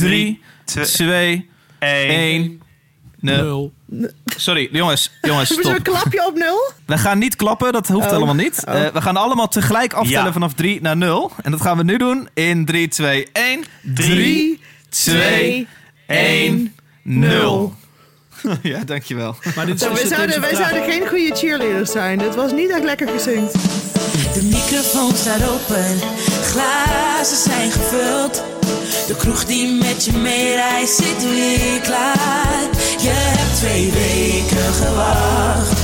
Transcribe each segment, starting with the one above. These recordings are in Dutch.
3, 2, 1, 0. Sorry, jongens. jongens stop. een klapje op nul? We gaan niet klappen, dat hoeft Oh. helemaal niet. Oh. Eh, we gaan allemaal tegelijk aftellen Ja. vanaf 3 naar 0. En dat gaan we nu doen in 3, 2, 1. 3, Drie, 2, 1, 0. Ja, dankjewel. Maar dit is, Zo, wij, zouden, wij zouden geen goede cheerleaders zijn. Dit was niet echt lekker gezinkt. De microfoon staat open, glazen zijn gevuld. De kroeg die met je meereist zit weer klaar. Je hebt twee weken gewacht,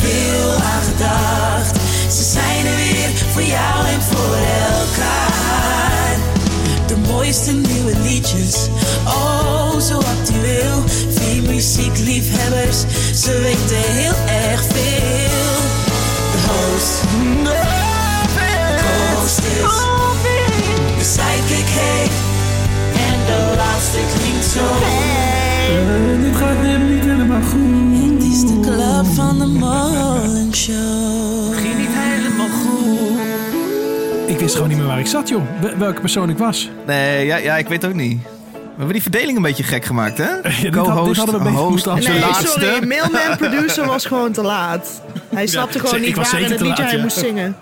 veel aan gedacht. Ze zijn er weer voor jou en voor elkaar. De mooiste nieuwe liedjes, oh zo actueel. Vier muziekliefhebbers, ze weten heel erg veel. De host, co-host is de sidekick heet. En de laatste klinkt zo. Eh, dit gaat net niet helemaal goed. Het is de club van de Molen Show. Ging niet helemaal goed. Ik wist gewoon niet meer waar ik zat, joh. Wel- Welke persoon ik was. Nee, ja, ja, ik weet ook niet. We hebben die verdeling een beetje gek gemaakt, hè? dit Co-host, hadden we host, de Nee, laatste. sorry. Mailman producer was gewoon te laat. Hij snapte Ja, gewoon niet waar in het liedje laat, hij ja. moest zingen.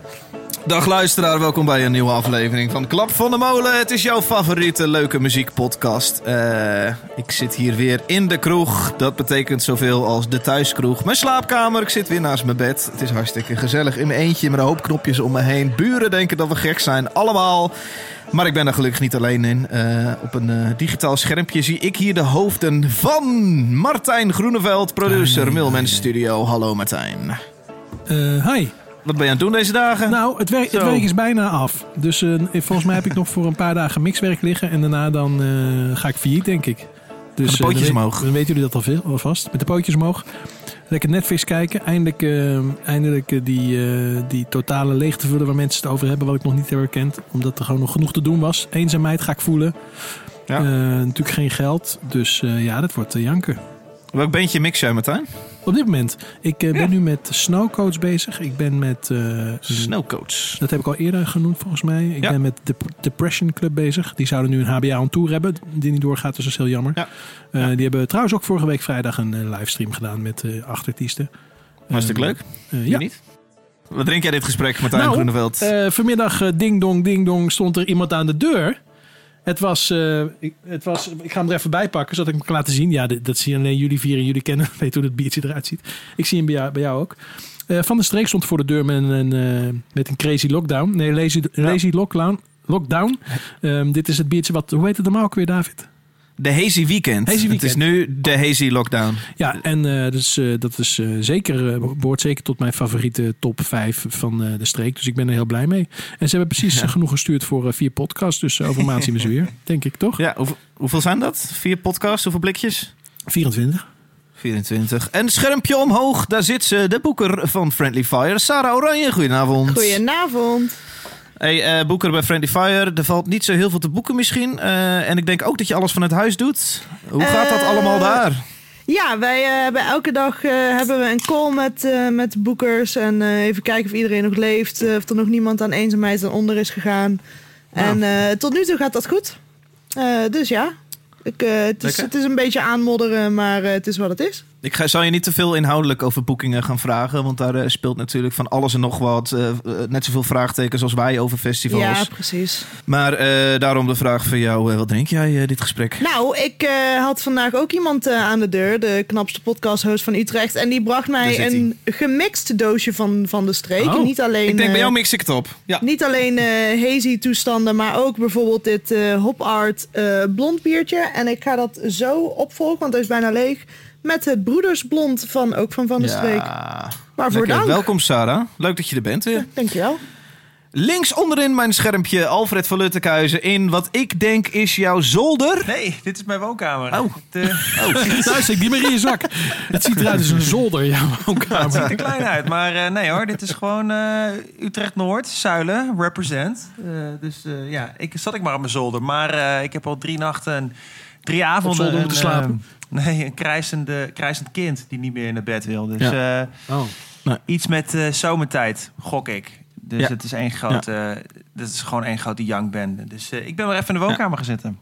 Dag luisteraar, welkom bij een nieuwe aflevering van Klap van de Molen. Het is jouw favoriete leuke muziekpodcast. Eh, ik zit hier weer in de kroeg. Dat betekent zoveel als de thuiskroeg. Mijn slaapkamer, ik zit weer naast mijn bed. Het is hartstikke gezellig in mijn eentje met een hoop knopjes om me heen. Buren denken dat we gek zijn, allemaal. Maar ik ben er gelukkig niet alleen in. Eh, op een eh, digitaal schermpje zie ik hier de hoofden van Martijn Groeneveld, producer Hi. Milmens Studio. Hallo Martijn. Hi. Wat ben je aan het doen deze dagen? Nou, het werk, het werk is bijna af. Dus eh, volgens mij heb ik nog voor een paar dagen mixwerk liggen. En daarna dan eh, ga ik failliet, denk ik. Dus, de pootjes eh, dan weet- omhoog. Dan weten jullie dat al alvast. Met de pootjes omhoog. Lekker Netflix kijken. Eindelijk, eindelijk die, die totale leegte vullen waar mensen het over hebben. Wat ik nog niet heb herkend. Omdat er gewoon nog genoeg te doen was. Eenzaamheid ga ik voelen. Ja. Natuurlijk geen geld. Dus ja, dat wordt eh, janken. Welk bandje mix jij, Martijn? Op dit moment. Ik eh, ben nu met Snowcoach bezig. Ik ben met... eh, Snowcoach. dat heb ik al eerder genoemd volgens mij. Ik Ja. ben met de Depression Club bezig. Die zouden nu een HBA on tour hebben. Die niet doorgaat, dus dat is heel jammer. Ja. Eh, Die hebben trouwens ook vorige week vrijdag een livestream gedaan met acht artiesten. Hartstikke Eh, leuk. ja. niet? Wat drink jij dit gesprek, Martijn Nou, Groeneveld? Vanmiddag ding dong ding dong stond er iemand aan de deur. Het was, eh, ik, het was, ik ga hem er even bij pakken, zodat ik hem kan laten zien. Ja, dit- dat zien alleen jullie vier en jullie kennen. Weet hoe dat biertje eruit ziet. Ik zie hem bij jou, bij jou ook. Eh, van de Streek stond voor de deur met een, eh, met een crazy lockdown. Nee, lazy, lazy lockdown. Lockdown. Ehm, dit is het biertje wat, hoe heet het normaal ook weer, David? De Hazy Weekend. Hazy Het is nu de Hazy Lockdown. Ja, en eh, dus, dat is eh, zeker, eh, behoort zeker tot mijn favoriete top 5 van eh, de streek. Dus ik ben er heel blij mee. En ze hebben precies genoeg gestuurd voor vier podcasts. Dus over maand zien we ze weer, denk ik, toch? Ja, hoeveel, hoeveel zijn dat? Vier podcasts, hoeveel blikjes? 24. 24. En schermpje omhoog, daar zit ze, de boeker van Friendly Fire. Sarah Oranje, goedenavond. Goedenavond. Hey, eh, boeker bij Friendly Fire. Er valt niet zo heel veel te boeken misschien. Eh, en ik denk ook dat je alles vanuit huis doet. Hoe gaat dat Eh, allemaal daar? Ja, wij hebben elke dag hebben we een call met, met boekers. En even kijken of iedereen nog leeft. of er nog niemand aan eenzaamheid aan onder is gegaan. En eh, tot nu toe gaat dat goed. Dus ja, ik, het, is, Lekker. het is een beetje aanmodderen, maar het is wat het is. Ik ga, zal je niet te veel inhoudelijk over boekingen gaan vragen. Want daar eh, speelt natuurlijk van alles en nog wat. eh, net zoveel vraagtekens als wij over festivals. Ja, precies. Maar daarom de vraag van jou. wat denk jij dit gesprek? Nou, ik had vandaag ook iemand aan de deur, de knapste podcasthost van Utrecht. En die bracht mij een gemixt doosje van, van de streek. Oh. Niet alleen, ik denk bij jou mix ik het op. Ja. Niet alleen hazy toestanden, maar ook bijvoorbeeld dit Hop Art blond biertje. En ik ga dat zo opvolgen, want hij is bijna leeg. Met het broedersblond van ook van Van der Streek. Waarvoor Lekker. dank. Welkom Sarah. Leuk dat je er bent weer. Dankjewel. Links onderin mijn schermpje Alfred van Luttekhuizen in wat ik denk is jouw zolder. Nee, dit is mijn woonkamer. Oh. Het, eh, Thuis, steek die maar in je zak. Het ziet eruit als een zolder, ja, het ziet woonkamer. er klein uit, maar eh, nee hoor, dit is gewoon eh, Utrecht-Noord, Zuilen, represent. Dus eh, ja, ik zat ik maar op mijn zolder. Maar eh, ik heb al drie nachten, en drie avonden... zolder een, moeten slapen? Eh, nee, een krijzende, krijzend kind die niet meer naar bed wil. Dus eh, Oh. iets met eh, zomertijd, gok ik. Dus Ja. het is één grote, dit is gewoon één grote young bende. Dus eh, ik ben weer even in de woonkamer gaan zitten.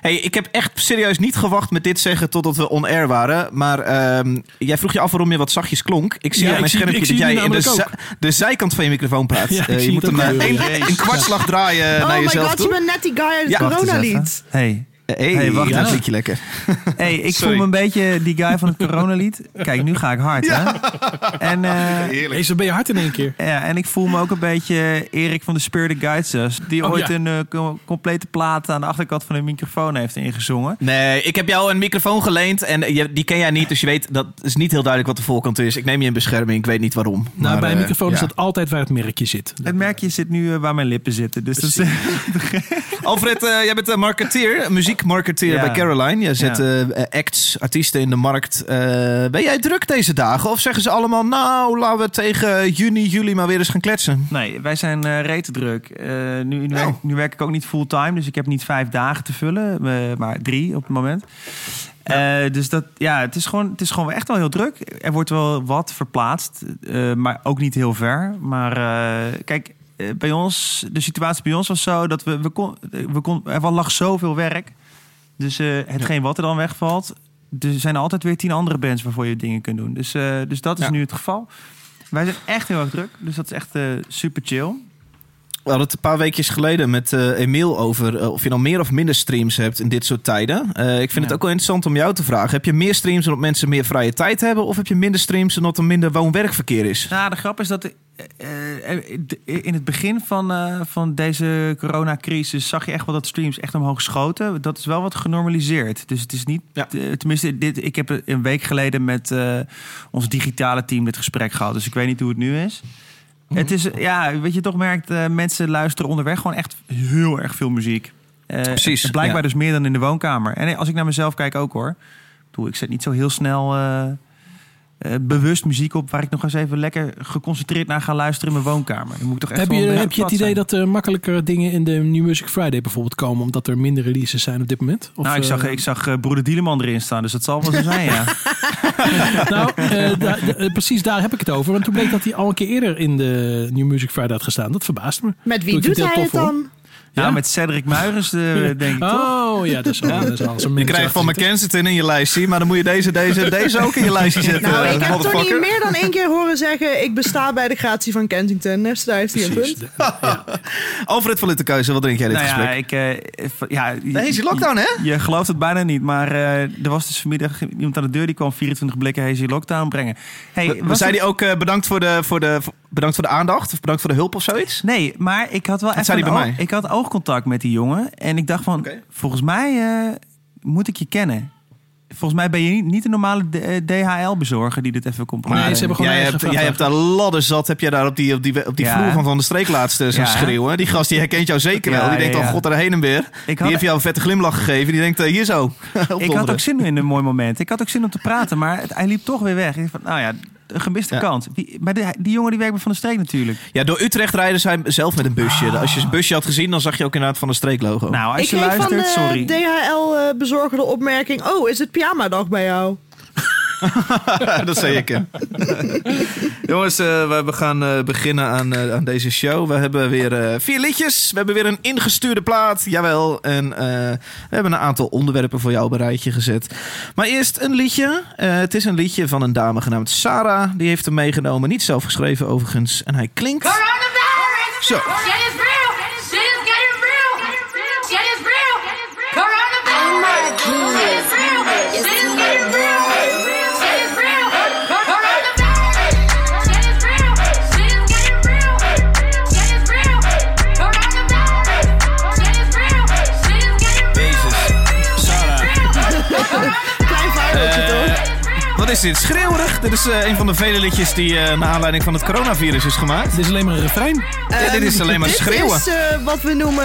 Hey, ik heb echt serieus niet gewacht met dit zeggen totdat we on-air waren. Maar ehm, jij vroeg je af waarom je wat zachtjes klonk. Ik zie Ja, op mijn schermpje dat jij het in de, de zijkant van je microfoon praat. Ja, Eh, je moet het hem eh, een, een kwartslag draaien oh naar my jezelf god, je bent net die guy uit het Ja, coronalied. Hey, Hey, Hey, wacht dat even. liedje lekker. hey, ik Sorry. voel me een beetje die guy van het coronalied. Kijk, nu ga ik hard, hè? En, eh, Hey, zo ben je hard in één keer. ja, en ik voel me ook een beetje Erik van de Spirit Guides. Die Oh, ooit ja. een eh, co- complete plaat aan de achterkant van een microfoon heeft ingezongen. Nee, ik heb jou een microfoon geleend en je, die ken jij niet. Dus je weet, dat is niet heel duidelijk wat de voorkant is. Ik neem je in bescherming, ik weet niet waarom. Nou, Maar, bij een eh, microfoon is ja. dat altijd waar het merkje zit. Het merkje zit nu eh, waar mijn lippen zitten. Dus dat is, Alfred, eh, jij bent een marketeer, Ja. bij Caroline. Je zet Ja. eh, acts, artiesten in de markt. Eh, ben jij druk deze dagen? Of zeggen ze allemaal, nou, laten we tegen juni, juli maar weer eens gaan kletsen? Nee, wij zijn eh rete druk. Nu, nu, Oh. werk, nu werk ik ook niet fulltime, dus ik heb niet vijf dagen te vullen, maar drie op het moment. Dus dat, ja, het is, gewoon, het is gewoon echt wel heel druk. Er wordt wel wat verplaatst, maar ook niet heel ver. Maar kijk, bij ons, de situatie bij ons was zo dat we, we kon, we kon, er lag zoveel werk. Dus eh, hetgeen wat er dan wegvalt, er zijn altijd weer tien andere bands waarvoor je dingen kunt doen. Dus, eh, dus dat is Ja. nu het geval. Wij zijn echt heel erg druk, dus dat is echt eh, super chill. We hadden het een paar weekjes geleden met eh Emiel over of je nou meer of minder streams hebt in dit soort tijden. Ik vind het ook wel interessant om jou te vragen. Heb je meer streams omdat mensen meer vrije tijd hebben? Of heb je minder streams omdat er minder woon-werkverkeer is? Nou, de grap is dat in het begin van, eh, van deze coronacrisis zag je echt wel dat streams echt omhoog schoten. Dat is wel wat genormaliseerd. Dus het is niet, Ja. eh, tenminste, dit, ik heb een week geleden met eh, ons digitale team dit gesprek gehad. Dus ik weet niet hoe het nu is. Het is, ja, wat je toch merkt, eh, mensen luisteren onderweg gewoon echt heel erg veel muziek. Eh, Precies, en Blijkbaar ja. dus meer dan in de woonkamer. En als ik naar mezelf kijk ook hoor. Bedoel, ik zet niet zo heel snel eh, eh, bewust muziek op... waar ik nog eens even lekker geconcentreerd naar ga luisteren in mijn woonkamer. Dan moet ik toch echt Heb wel je, heb je het idee zijn. dat er makkelijker dingen in de New Music Friday bijvoorbeeld komen... omdat er minder releases zijn op dit moment? Of, nou, ik eh, zag, ik zag eh, broeder Dieleman erin staan, dus dat zal wel zo zijn, ja. Nou, eh, eh, precies daar heb ik het over. Want toen bleek dat hij al een keer eerder in de New Music Friday had gestaan. Dat verbaast me. Met wie doet hij het dan? Ja? Nou, met Cedric Muigens, eh, denk ik toch? Oh, ja, dat is al, dat is al zo'n Je krijgt van McKenzie in je lijstje, maar dan moet je deze, deze, deze ook in je lijstje zetten. Nou, eh, ik heb Tony meer dan één keer horen zeggen... ik besta bij de gratie van Kensington. Dus daar heeft hij een punt. Alfred van wat denk jij dit Nou ja, gesprek? ik, eh, ja, Nee, is die lockdown, hè? Je, je gelooft het bijna niet, maar eh, er was dus vanmiddag iemand aan de deur die kwam 24 blikken Hazy Lockdown brengen. Hey, We zei hij ook eh, bedankt, voor de, voor de, bedankt voor de aandacht of bedankt voor de hulp of zoiets? Nee, maar ik had wel even zei hij bij mij? Ik had oogcontact met die jongen en ik dacht van, volgens mij eh, moet ik je kennen. Volgens mij ben je niet, niet een normale DHL-bezorger die dit even komt Nee, ze hebben gewoon jij, hebt, jij hebt daar ladder zat, heb jij daar op die, op die, op die Ja. vloer van Van de Streek laatst eh, zo'n Ja. schreeuwen. Die gast die herkent jou zeker Ja, wel. Die denkt al, ja. god, daar heen en weer. Ik Die had- heeft jou een vette glimlach gegeven. Die denkt, eh, hier zo. Ik had ook zin in een mooi moment. Ik had ook zin om te praten, maar het, hij liep toch weer weg. Ik dacht van, nou ja, een gemiste Ja. kans. Die, maar die, die jongen die werkt bij Van de Streek natuurlijk. Ja, door Utrecht rijden zij zelf met een busje. Als je een busje had gezien, dan zag je ook inderdaad Van de Streek logo. Nou, als Ik je kreeg van luistert, sorry. de DHL-bezorger de opmerking... oh, is het pyjama-dag bij jou? dat zei ik. Jongens, eh, we gaan eh, beginnen aan, eh, aan deze show. We hebben weer vier liedjes. We hebben weer een ingestuurde plaat. Jawel. En we hebben een aantal onderwerpen voor jou op een rijtje gezet. Maar eerst een liedje. Het is een liedje van een dame genaamd Sarah. Die heeft hem meegenomen. Niet zelf geschreven overigens. En hij klinkt... Zo. Is dit? Schreeuwerig. Dit is eh, een van de vele liedjes die eh naar aanleiding van het coronavirus is gemaakt. Dit is alleen maar een refrein. Ja, dit is alleen maar Dit schreeuwen. is eh, wat we noemen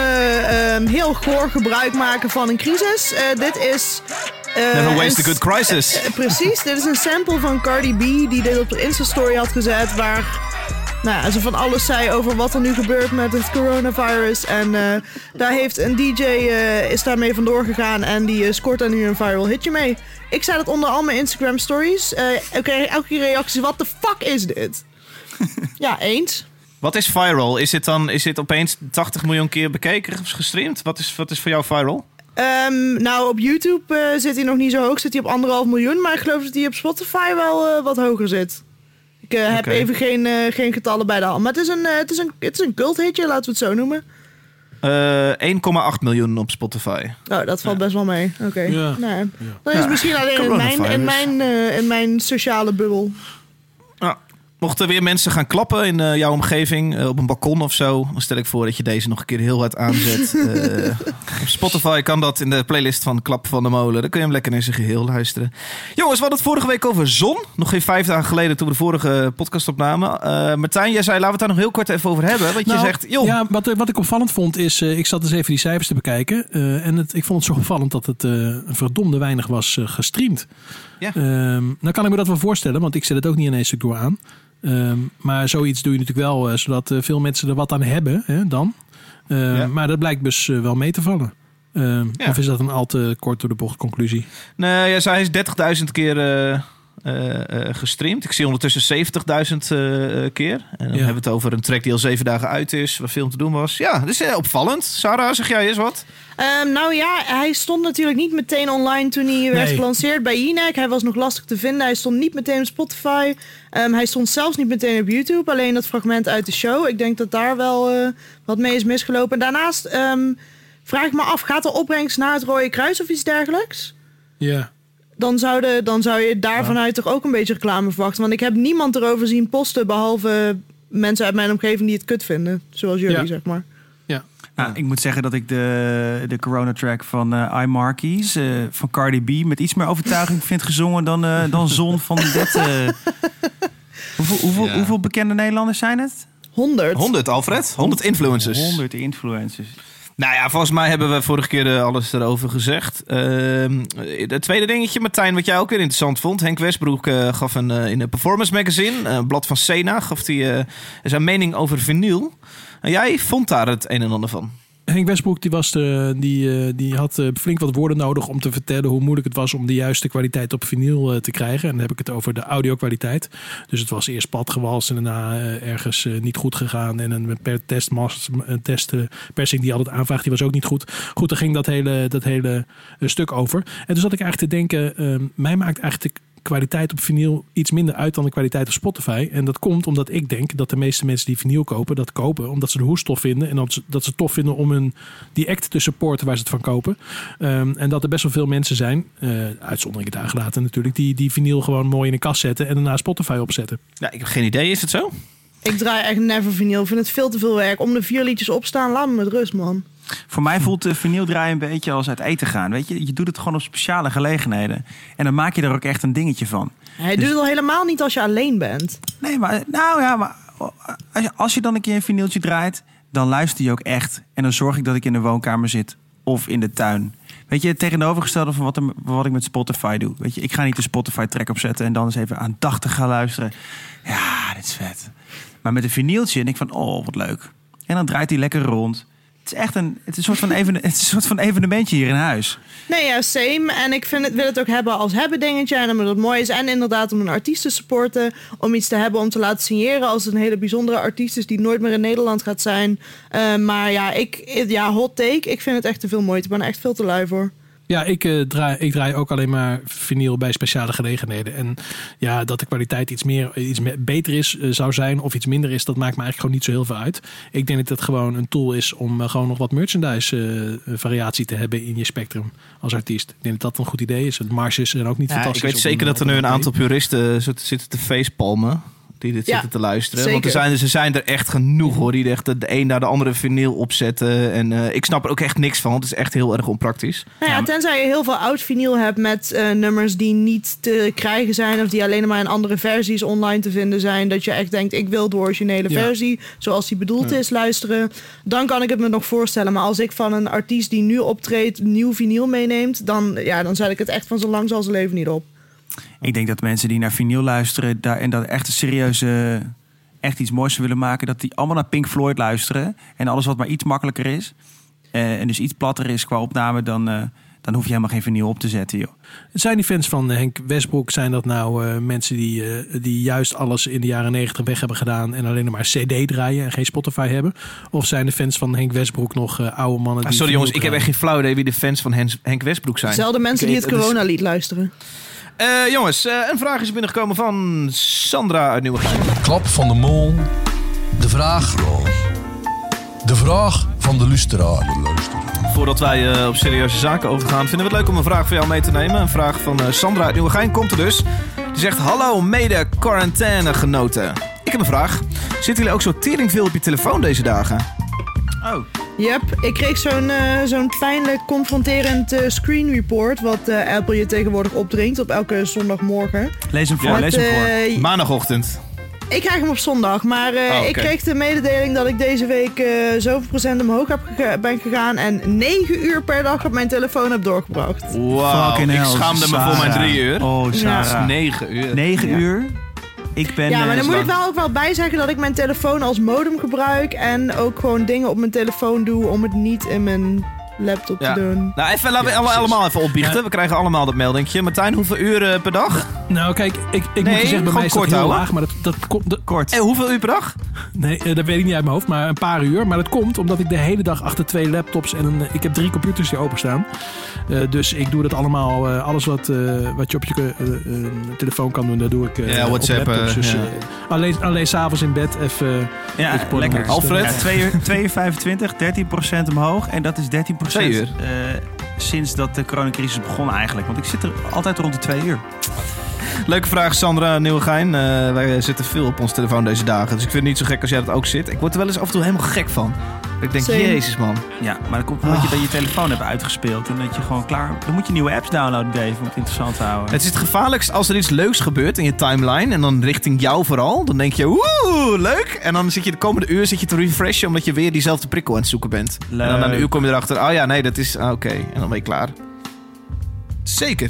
ehm, heel goor gebruik maken van een crisis. Eh, dit is... eh, Never waste a good crisis. Precies, dit is een sample van Cardi B die dit op de Insta-story had gezet. Waar nou, ja, ze van alles zei over wat er nu gebeurt met het coronavirus. En eh, daar heeft een DJ eh, is daarmee vandoor gegaan en die eh, scoort daar nu een viral hitje mee. Ik zei dat onder al mijn Instagram stories. Ik kreeg elke keer reacties, wat de fuck is dit? ja, eens. Wat is viral? Is dit dan is dit opeens 80 miljoen keer bekeken of gestreamd? Wat is, wat is voor jou viral? Ehm, nou, op YouTube zit hij nog niet zo hoog. Zit hij op anderhalf miljoen. Maar ik geloof dat hij op Spotify wel wat hoger zit. Ik eh, heb even geen, eh, geen getallen bij de hand. Maar het is een, eh, het is een, het is een culthitje, laten we het zo noemen. Eh, 1,8 miljoen op Spotify. Oh, dat valt best wel mee. Oké. Ja. Nou, dan is misschien alleen in mijn, in, mijn, eh, in mijn sociale bubbel. Mochten weer mensen gaan klappen in eh, jouw omgeving, eh, op een balkon of zo, dan stel ik voor dat je deze nog een keer heel hard aanzet. Eh, op Spotify kan dat in de playlist van Klap van de Molen. Dan kun je hem lekker in zijn geheel luisteren. Jongens, we hadden het vorige week over zon. Nog geen vijf dagen geleden toen we de vorige podcast opnamen. Eh, Martijn, jij zei, laten we het daar nog heel kort even over hebben. Want je Nou, zegt, joh, Ja, wat, wat ik opvallend vond is, eh, ik zat dus even die cijfers te bekijken. eh, en het, ik vond het zo opvallend dat het eh, verdomde weinig was gestreamd. Ja. Ehm, nou kan ik me dat wel voorstellen, want ik zet het ook niet ineens door aan. Ehm, maar zoiets doe je natuurlijk wel, eh, zodat eh, veel mensen er wat aan hebben hè, dan. Ehm, Ja. Maar dat blijkt dus eh, wel mee te vallen. Ehm, Ja. Of is dat een al te kort door de bocht conclusie? Nee, zei hij is 30.000 keer gestreamd. Ik zie ondertussen 70.000 eh, eh, keer. En dan hebben we het over een track die al zeven dagen uit is, waar veel om te doen was. Ja, dat is eh, opvallend. Sarah, zeg jij eens wat? Ehm, nou ja, hij stond natuurlijk niet meteen online toen hij werd Nee. gelanceerd bij Jinek. Hij was nog lastig te vinden. Hij stond niet meteen op Spotify. Ehm, hij stond zelfs niet meteen op YouTube. Alleen dat fragment uit de show. Ik denk dat daar wel eh, wat mee is misgelopen. En daarnaast ehm, vraag ik me af, gaat de opbrengst naar het Rode Kruis of iets dergelijks? Ja. Dan, zouden, dan zou je daar vanuit toch ook een beetje reclame verwachten. Want ik heb niemand erover zien posten, behalve mensen uit mijn omgeving die het kut vinden. Zoals jullie, Ja. zeg maar. Nou, ik moet zeggen dat ik de, de corona-track van eh iMarkies eh, van Cardi B met iets meer overtuiging vind gezongen dan, eh, dan Zon van Dead. eh. hoeveel, hoeveel, Ja. hoeveel bekende Nederlanders zijn het? 100. 100, Alfred? 100 influencers. 100 influencers. Nou ja, volgens mij hebben we vorige keer eh, alles erover gezegd. Ehm het tweede dingetje, Martijn, wat jij ook weer interessant vond. Henk Westbroek eh, gaf een, eh, in een performance magazine, een blad van Sena, gaf hij eh, zijn mening over vinyl. En jij vond daar het een en ander van. Henk Westbroek die was de, die, eh, die had eh, flink wat woorden nodig om te vertellen hoe moeilijk het was om de juiste kwaliteit op vinyl eh, te krijgen. En dan heb ik het over de audiokwaliteit. Dus het was eerst padgewalst en daarna eh, ergens eh, niet goed gegaan. En een per testmas, een testpersing die altijd aanvraagt, die was ook niet goed. Goed, daar ging dat hele, dat hele eh, stuk over. En toen zat ik eigenlijk te denken, eh, mij maakt eigenlijk kwaliteit op vinyl iets minder uit dan de kwaliteit op Spotify. En dat komt omdat ik denk dat de meeste mensen die vinyl kopen, dat kopen omdat ze de hoes tof vinden. En dat ze, dat ze het tof vinden om hun, die act te supporten waar ze het van kopen. Ehm, en dat er best wel veel mensen zijn, eh uitzonderingen daar gelaten natuurlijk, die, die vinyl gewoon mooi in een kast zetten en daarna Spotify opzetten. Ja, ik heb geen idee, is het zo? Ik draai echt never vinyl. Ik vind het veel te veel werk. Om de vier liedjes opstaan, laat me met rust, man. Voor mij voelt de vinyl draaien een beetje als uit eten gaan. Weet je, je doet het gewoon op speciale gelegenheden. En dan maak je er ook echt een dingetje van. Hij Dus- doet het al helemaal niet als je alleen bent. Nee, maar nou ja, maar als je, als je dan een keer een vinyltje draait, dan luister je ook echt. En dan zorg ik dat ik in de woonkamer zit of in de tuin. Weet je, het tegenovergestelde van wat, er- wat ik met Spotify doe. Weet je, ik ga niet de Spotify track opzetten en dan eens even aandachtig gaan luisteren. Ja, dit is vet. Maar met een vinyltje en ik van, oh, wat leuk. En dan draait hij lekker rond. Het is echt een, het is een, soort van even, het is een soort van evenementje hier in huis. Nee, ja, same. En ik vind het, wil het ook hebben als hebben dingetje. En omdat het mooi is. En inderdaad om een artiest te supporten. Om iets te hebben om te laten signeren. Als een hele bijzondere artiest is die nooit meer in Nederland gaat zijn. Eh, maar ja, ik, ja, hot take. Ik vind het echt te veel moeite. Ik ben er echt veel te lui voor. Ja, ik, eh, draai, ik draai ook alleen maar vinyl bij speciale gelegenheden. En ja, dat de kwaliteit iets, meer, iets beter is, eh, zou zijn of iets minder is, dat maakt me eigenlijk gewoon niet zo heel veel uit. Ik denk dat het gewoon een tool is om eh, gewoon nog wat merchandise variatie te hebben in je spectrum als artiest. Ik denk dat dat een goed idee is. De marges zijn ook niet Ja, ik fantastisch. weet op zeker dat er nu een aantal puristen zitten zitten te facepalmen. Die dit Ja, zitten te luisteren. zeker. Want er zijn, er zijn er echt genoeg hoor. Die echt de een naar de andere vinyl opzetten. En eh, ik snap er ook echt niks van. Het is echt heel erg onpraktisch. Nou ja, tenzij je heel veel oud vinyl hebt met eh, nummers die niet te krijgen zijn. Of die alleen maar in andere versies online te vinden zijn. Dat je echt denkt, ik wil de originele Ja. versie zoals die bedoeld is luisteren. Dan kan ik het me nog voorstellen. Maar als ik van een artiest die nu optreedt nieuw vinyl meeneemt. Dan, ja, dan zet ik het echt van zo lang als zijn leven niet op. Ik denk dat mensen die naar vinyl luisteren daar, en dat echt een serieuze, echt iets moois willen maken, dat die allemaal naar Pink Floyd luisteren. En alles wat maar iets makkelijker is, eh, en dus iets platter is qua opname, dan, eh, dan hoef je helemaal geen vinyl op te zetten, joh. Zijn die fans van Henk Westbroek, zijn dat nou eh, mensen die, eh, die juist alles in de jaren negentig weg hebben gedaan en alleen nog maar CD draaien en geen Spotify hebben? Of zijn de fans van Henk Westbroek nog eh, oude mannen Ah, die sorry jongens, ik heb echt geen flauw idee wie de fans van Henk Westbroek zijn. Zelfde mensen die het weet- coronalied luisteren. Eh, jongens, eh, een vraag is binnengekomen van Sandra uit Nieuwegein. Klap van de mol. De vraag. De vraag van de luisteraar. Voordat wij eh, op serieuze zaken overgaan, vinden we het leuk om een vraag van jou mee te nemen. Een vraag van eh, Sandra uit Nieuwegein komt er dus. Die zegt, hallo mede quarantainegenoten. Ik heb een vraag. Zitten jullie ook zo tering veel op je telefoon deze dagen? Oh. Yep, ik kreeg zo'n eh, zo'n pijnlijk confronterend eh, screen report... wat eh, Apple je tegenwoordig opdringt op elke zondagmorgen. Lees hem voor, Ja, lees hem voor. Maandagochtend. Ik krijg hem op zondag, maar eh, Oh, ik kreeg de mededeling dat ik deze week eh, zoveel procent omhoog heb gega- ben gegaan en 9 uur per dag op mijn telefoon heb doorgebracht. Fucking ik hell, schaamde me voor mijn drie uur. Oh, Dat is Sarah. negen uur. 9 Ja. uur. Ik ben... ja, maar eh, dan moet ik wel ook wel bij zeggen dat ik mijn telefoon als modem gebruik en ook gewoon dingen op mijn telefoon doe om het niet in mijn laptop Ja. te doen. Nou, even, laten we Ja, alle- precies. allemaal even opbiechten. Ja. We krijgen allemaal dat meldingje. Martijn, hoeveel uren per dag? Nou, kijk, ik, ik Nee, moet je zeggen, bij gewoon mij is dat kort heel houden. laag. Maar dat, dat komt. dat- Kort. Eh, hoeveel uur per dag? Nee, eh, dat weet ik niet uit mijn hoofd, maar een paar uur. Maar dat komt omdat ik de hele dag achter twee laptops en een, ik heb drie computers hier openstaan. Eh dus ik doe dat allemaal, eh, alles wat, eh, wat je op je eh, eh, telefoon kan doen, dat doe ik eh, Ja, op WhatsApp, laptops. eh, Dus, ja. eh, alleen alleen s'avonds in bed even... Ja, lekker. nog Alfred? Ja, 2 uur, 2 uur 25, 13% omhoog. En dat is 13% Twee uur. eh, sinds dat de coronacrisis begon eigenlijk. Want ik zit er altijd rond de 2 uur. Leuke vraag, Sandra Nieuwegein. Eh wij zitten veel op ons telefoon deze dagen. Dus ik vind het niet zo gek als jij dat ook zit. Ik word er wel eens af en toe helemaal gek van. Ik denk, Same. jezus man. Ja, maar dat komt omdat je dan je telefoon hebt uitgespeeld. En dat je gewoon klaar... Dan moet je nieuwe apps downloaden, Dave, om het interessant te houden. Het is het gevaarlijkst als er iets leuks gebeurt in je timeline. En dan richting jou vooral. Dan denk je, woe, leuk. En dan zit je de komende uur zit je te refreshen. Omdat je weer diezelfde prikkel aan het zoeken bent. En dan na een uur kom je erachter. Oh ja, nee, dat is... ah, Oké. En dan ben je klaar. Zeker.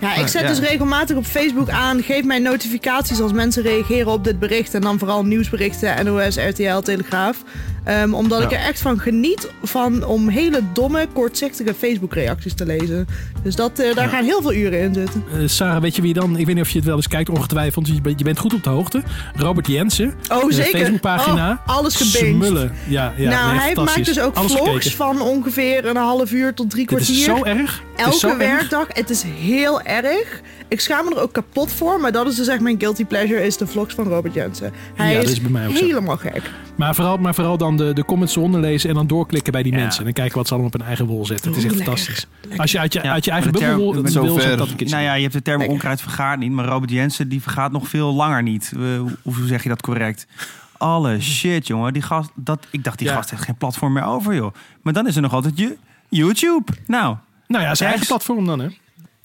Ja, ik zet Ja. dus regelmatig op Facebook aan, geef mij notificaties als mensen reageren op dit bericht. En dan vooral nieuwsberichten, NOS, RTL, Telegraaf. Ehm, omdat ik er echt van geniet van om hele domme, kortzichtige Facebook reacties te lezen. Dus dat, eh, daar gaan heel veel uren in zitten. Eh, Sarah, weet je wie dan? Ik weet niet of je het wel eens kijkt, ongetwijfeld. Je bent, je bent goed op de hoogte. Robert Jensen. Oh, de zeker. Facebookpagina. Oh, alles gebinged. Smullen. Ja, ja, nou, nee, hij maakt dus ook Alles vlogs gekeken. van ongeveer een half uur tot drie kwartier. is zo erg. Het is zo Elke erg. werkdag. Het is heel erg. Ik schaam me er ook kapot voor. Maar dat is dus echt mijn guilty pleasure. Is de vlogs van Robert Jensen. Hij Ja, dat is, is bij mij ook zo. helemaal gek. Maar vooral, maar vooral dan de, de comments eronder lezen en dan doorklikken bij die Ja. mensen. En dan kijken wat ze allemaal op hun eigen wol zetten. Het is echt Oeh, lekker. fantastisch. Als je uit je, Ja, uit je eigen bubbel wil, wil zover- zet dat. Nou ja, je hebt de term Lekker. onkruid vergaart niet. Maar Robert Jensen, die vergaat nog veel langer niet. Eh, hoe, hoe zeg je dat correct? Alle shit, jongen. Die gast, dat, ik dacht, die Ja. gast heeft geen platform meer over, joh. Maar dan is er nog altijd je YouTube. Nou, nou ja, zijn eigen platform dan, hè?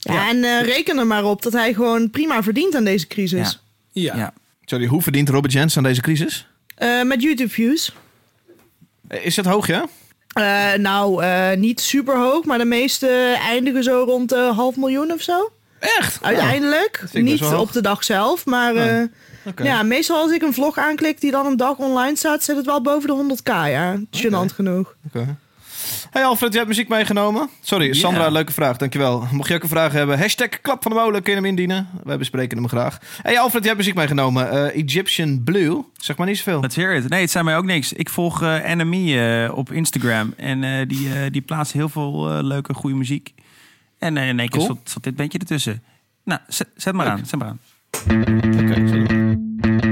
Ja, en eh, reken er maar op dat hij gewoon prima verdient aan deze crisis. Ja. ja. Sorry, hoe verdient Robert Jensen aan deze crisis? Eh, met YouTube views. Is het hoog, ja? Eh, nou, eh, niet super hoog. Maar de meeste eindigen zo rond de half miljoen of zo. Echt? Uiteindelijk. niet op de dag zelf. Maar eh, Oké. ja, meestal als ik een vlog aanklik die dan een dag online staat... zit het wel boven de 100k, ja. Gênant genoeg. Oké. Hey Alfred, jij hebt muziek meegenomen. Sorry, Sandra, leuke vraag, dankjewel. Mocht je ook een vraag hebben, hashtag klap van de molen, kun je hem indienen. Wij bespreken hem graag. Hey Alfred, jij hebt muziek meegenomen. Eh, Egyptian Blue, zeg maar niet zoveel. Let's hear it. Nee, het zijn mij ook niks. Ik volg eh Enemy eh, op Instagram. En eh, die, eh, die plaatst heel veel eh, leuke, goede muziek. En eh, in één keer Cool. zat, zat dit bandje ertussen. Nou, zet, zet maar Leuk. aan. Zet maar aan. Oké.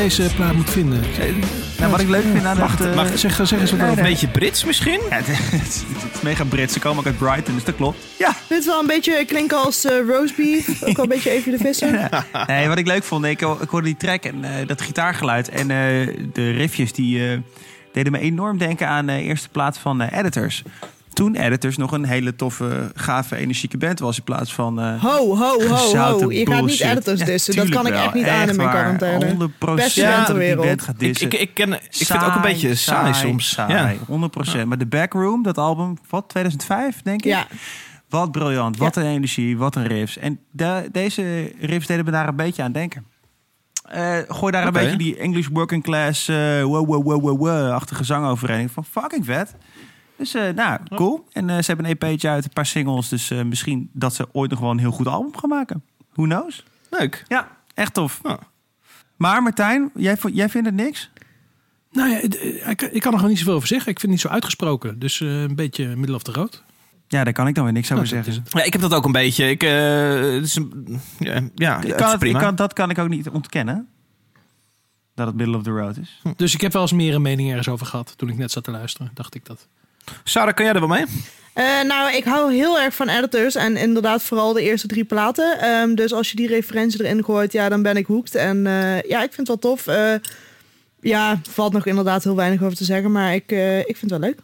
Deze plaat moet vinden. Nou, wat ik leuk vind aan Wacht, het... eh, mag- Zeg, zeg eens wat Nee, over. Een beetje Brits misschien? ja, het, het is mega Brits. Ze komen ook uit Brighton, dus dat klopt. Ja. Dit is wel een beetje klinken als eh beef. Ook wel een beetje even de vissen. Nee, wat ik leuk vond, ik, ik hoorde die track en eh, dat gitaargeluid en eh, de riffjes die eh, deden me enorm denken aan de eerste plaats van eh, Editors. Toen Editors nog een hele toffe, gave, energieke band was in plaats van... eh, Ho, ho, ho, ho. Je gaat niet editors Ja, dissen. dat kan ik echt niet aan in mijn quarantaine. 100% Beste band dat ter ik die wereld. band ga Ik, dissen. ik, ik, ken, ik vind het ook een beetje saai, soms. Saai, Ja. 100%. Maar de Backroom, dat album, wat, 2005 denk ik? Ja, Wat briljant, wat een energie, wat een riffs. En de- deze riffs deden me daar een beetje aan denken. Eh, gooi daar een beetje die English working class eh wow, wow, wow, wow, wow-achtige zang overheen. Van fucking vet. Dus eh, nou, cool. En eh, ze hebben een EP'tje uit, een paar singles. Dus eh, misschien dat ze ooit nog wel een heel goed album gaan maken. Who knows? Leuk. Ja, echt tof. Ja. Maar Martijn, jij, jij vindt het niks? Nou ja, ik, ik kan er gewoon niet zoveel over zeggen. Ik vind het niet zo uitgesproken. Dus eh, een beetje middle of the road. Ja, daar kan ik dan weer niks over Nou, zeggen. is Ja, ik heb dat ook een beetje. Ik, eh, het is een, ja, ja, Ik kan het, ik prima. kan, dat kan ik ook niet ontkennen. Dat het middle of the road is. Dus ik heb wel eens meer een mening ergens over gehad. Toen ik net zat te luisteren, dacht ik dat. Sarah, kan jij er wel mee? Eh, nou, ik hou heel erg van editors en inderdaad vooral de eerste drie platen. Ehm, dus als je die referentie erin gooit, ja, dan ben ik hooked. En eh, ja, ik vind het wel tof. Eh, ja, valt nog inderdaad heel weinig over te zeggen, maar ik, eh, ik vind het wel leuk.